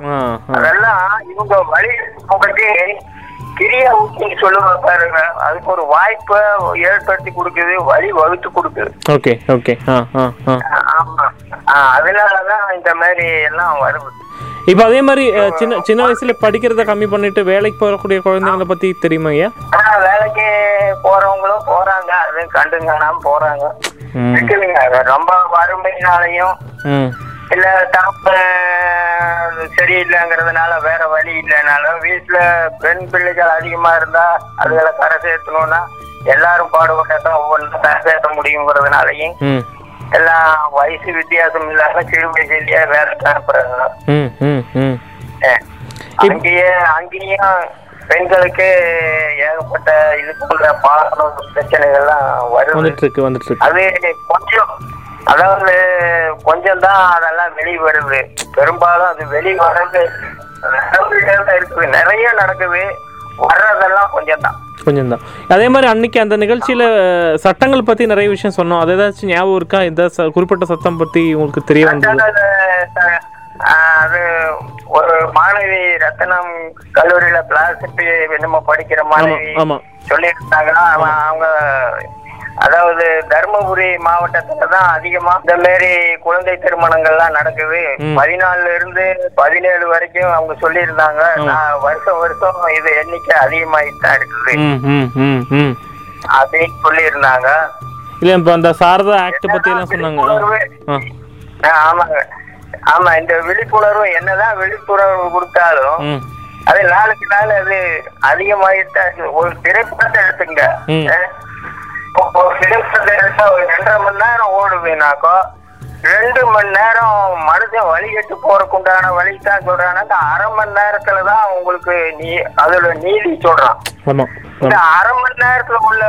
அதெல்லாம் இவங்க வழி கிரியா சொல்லுவாங்க பாருங்க. அதுக்கு ஒரு வாய்ப்பை ஏற்படுத்தி கொடுக்குது வழி வகுத்து கொடுக்குது. Okay okay. ஆ ஆ ஆ. ஆமா. ஆ, அதனாலதான் இந்த மாதிரி எல்லாம் வருது. இப்போ அதே மாதிரி சின்ன சின்ன வயசுல படிக்கிறத கம்மி பண்ணிட்டு வேலைக்கு போகக்கூடிய குழந்தைங்களை பற்றி தெரியுமா ஐயா? வேலைக்கு போறவங்களும் போறாங்க. அது கண்டு காணாம போறாங்க ரொம்ப வறுமையினாலையும் இல்ல தப்பு சரியில்லைங்கிறதுனால வேற வழி இல்லைனாலும் வீட்டுல பெண் பிள்ளைகள் அதிகமா இருந்தா அதுகளை கரை சேர்த்தணும்னா எல்லாரும் பாடுபட்டாதான் ஒவ்வொன்றும் கரைசேற்ற முடியுங்கிறதுனாலையும் ம். எல்லாம் வயசு வித்தியாசம் இல்லாம சிறு வயசுலயே வேலைக்கு அனுப்புறாங்க அங்கேயே அங்கேயும் பெண்களுக்கு ஏகப்பட்ட இது போன்ற பாலம் பிரச்சனைகள்லாம் வருது. அது கொஞ்சம் அதாவது கொஞ்சம் தான் அதெல்லாம் வெளியே வருது பெரும்பாலும் அது வெளியே வர்றது இருக்குது. நிறைய நடக்குது. வர்றதெல்லாம் கொஞ்சம் தான் கொஞ்சம் தான் அதே மாதிரி அன்னைக்கு அந்த நிகழ்ச்சியில சட்டங்கள் பத்தி நிறைய விஷயம் சொன்னோம். அது ஏதாச்சும் ஞாபகம் இருக்கா? இந்த குறிப்பிட்ட சட்டம் பத்தி உங்களுக்கு தெரிய வந்தது? அது ஒரு மாணவி ரத்தனம் கல்லூரியில பிளாஸ்டிக் என்னமோ படிக்கிற மாணவி ஆமா சொல்லியிருந்தாங்க அவன் அவங்க அதாவது தருமபுரி மாவட்டத்துல தான் அதிகமா இந்த மாதிரி குழந்தை திருமணங்கள்லாம் நடக்குது. பதினாலுல இருந்து பதினேழு வரைக்கும் அவங்க சொல்லியிருந்தாங்க. நான் வருஷம் வருஷம் இது எண்ணிக்கை அதிகமாயிட்டு தான் இருக்குது. அப்படின்னு சொல்லியிருந்தாங்க. இல்ல இப்போ அந்த சாரதா ஆக்ட் பத்தி எல்லாம் சொன்னாங்க. ஆமாங்க. ஆமா இந்த விழிப்புணர்வு என்னதான் விழிப்புணர்வு கொடுத்தாலும் அது நாளுக்கு நாள் அது அதிகமாயிட்டு. ஒரு திரைப்படத்தை எடுத்துங்க ஒரு எடுத்தா ஒரு ரெண்டரை மணி நேரம் ஓடுதுனாக்கோ ரெண்டு மணி நேரம் மனுஷன் வழிகட்டு போறதுக்கு உண்டான வழி தான் அந்த அரை மணி நேரத்துல தான் உங்களுக்கு நீ அதோட நீதி சொல்றான். இந்த அரை மணி நேரத்துல உள்ள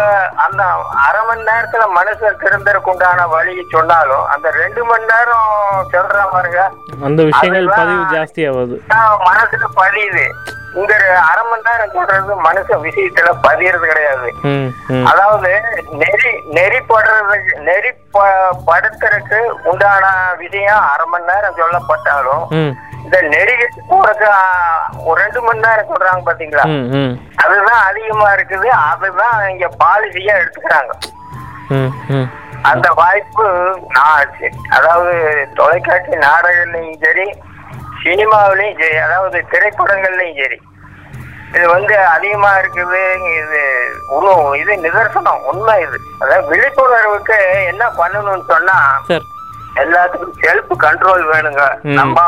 அந்த அரை மணி நேரத்துல மனுஷன் திருந்தறதுக்கு உண்டான வழி சொன்னாலும் அந்த ரெண்டு மணி நேரம் சொல்ற பாருங்க. அந்த விஷயங்கள் பதிவு ஜாஸ்தி ஆகுது மனசுல பதியுது. இந்த அரை மணி நேரம் சொல்றது மனுஷன் விஷயத்துல பதியறது கிடையாது. அதாவது நெறி நெறி ப- படுத்துறதுக்கு உண்டான விஷயம் அரை மணி நேரம் சொல்லப்பட்டாலும் இந்த நெறி போறதுக்கு ஒரு ரெண்டு மணி நேரம் சொல்றாங்க பாத்தீங்களா? அதுதான் அதிகமா இருக்குது. அதுதான் இங்க பாலிசியா எடுத்துக்கிறாங்க. அந்த வாய்ப்பு நான் அதாவது தொலைக்காட்சி நாடகங்கள்லயும் சரி சினிமாவிலையும் சரி அதாவது திரைப்படங்கள்லயும் சரி. இது வந்து அதிகமா இருக்குது இது இன்னும் இது நிதர்சனம் உண்மை இது. அதாவது விழிப்புணர்வுக்கு என்ன பண்ணணும்னு சொன்னா எல்லாத்துக்கும் செல்ஃப் கண்ட்ரோல் வேணுங்க. நம்ம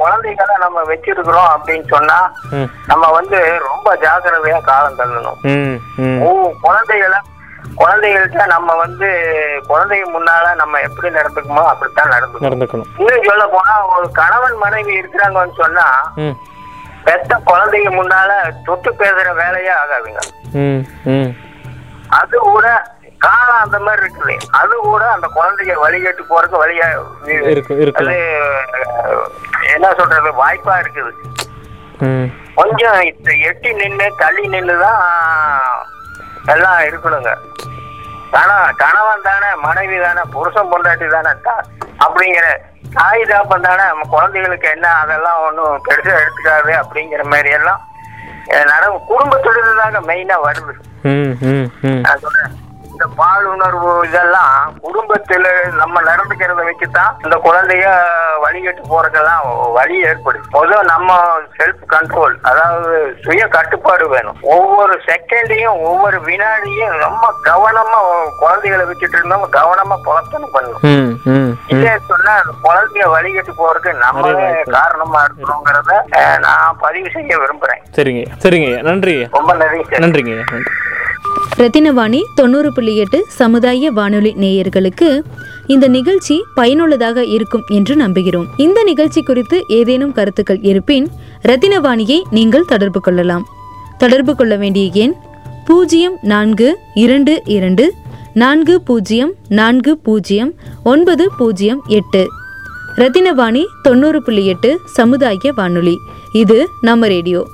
குழந்தைகளை நம்ம வச்சிருக்கிறோம் அப்படின்னு சொன்னா நம்ம வந்து ரொம்ப ஜாக்கிரதையா காலம் தள்ளணும். குழந்தைகளை குழந்தைகள்கிட்ட நம்ம வந்து குழந்தைங்க முன்னால நம்ம எப்படி நடந்துக்குமோ அப்படித்தான் நடந்துக்கணும். நடந்துக்கணும். இன்னும் சொல்ல போனா ஒரு கணவன் மனைவி இருக்கிறாங்கன்னு சொன்னா பெத்த குழந்தைங்க முன்னால தொட்டு பேசுற வேலையே ஆகாதுங்க. அது கூட காலம் அந்த மாதிரி இருக்குது. அது கூட அந்த குழந்தைங்க வழிகட்டு போறதுக்கு வழியா அது என்ன சொல்றது வாய்ப்பா இருக்குது. கொஞ்சம் எட்டி நின்னு தள்ளி நின்னுதான் எல்லாம் இருக்கணுங்க. கண கணவன் தானே மனைவி தானே புருஷன் பொண்டாட்டி தானே அப்படிங்கிற தாய் தாப்பன் தானே நம்ம குழந்தைகளுக்கு என்ன அதெல்லாம் ஒன்றும் பெருசா எடுத்துக்காது அப்படிங்கிற மாதிரி எல்லாம் அஹ், நட குடும்பத்தொழில் தாங்க மெயினா வருது. இந்த பால் உணர்வு இதெல்லாம் குடும்பத்துல நம்ம நடந்துக்கிறத வச்சுதான் இந்த குழந்தைய வழிகட்டு போறதுக்கெல்லாம் வழி ஏற்படுது. முதல்ல நம்ம செல்ஃப் கண்ட்ரோல் அதாவது சுய கட்டுப்பாடு வேணும். ஒவ்வொரு செகண்டையும் ஒவ்வொரு வினாடியும் ரொம்ப கவனமா குழந்தைகளை வச்சுட்டு இருந்தோம் கவனமா புலத்தனம் பண்ணணும். ம் ம் இல்ல சொன்னா குழந்தைய வழிகட்டு போறதுக்கு நம்மளே காரணமா இருக்கணுங்கிறத நான் பதிவு செய்ய விரும்புறேன். சரிங்க சரிங்க. நன்றி ரொம்ப நன்றி. நன்றிங்க. நன்றி. ரத்தினவாணி தொண்ணூறு புள்ளி எட்டு சமுதாய வானொலி நேயர்களுக்கு இந்த நிகழ்ச்சி பயனுள்ளதாக இருக்கும் என்று நம்புகிறோம். இந்த நிகழ்ச்சி குறித்து ஏதேனும் கருத்துக்கள் இருப்பின் ரத்தினவாணியை நீங்கள் தொடர்பு கொள்ளலாம். தொடர்பு கொள்ள வேண்டிய எண் பூஜ்ஜியம் நான்கு இரண்டு இரண்டு நான்கு பூஜ்ஜியம் நான்கு பூஜ்ஜியம் ஒன்பது பூஜ்ஜியம் எட்டு. ரத்தினவாணி தொண்ணூறு புள்ளி எட்டு சமுதாய வானொலி. இது நம்ம ரேடியோ.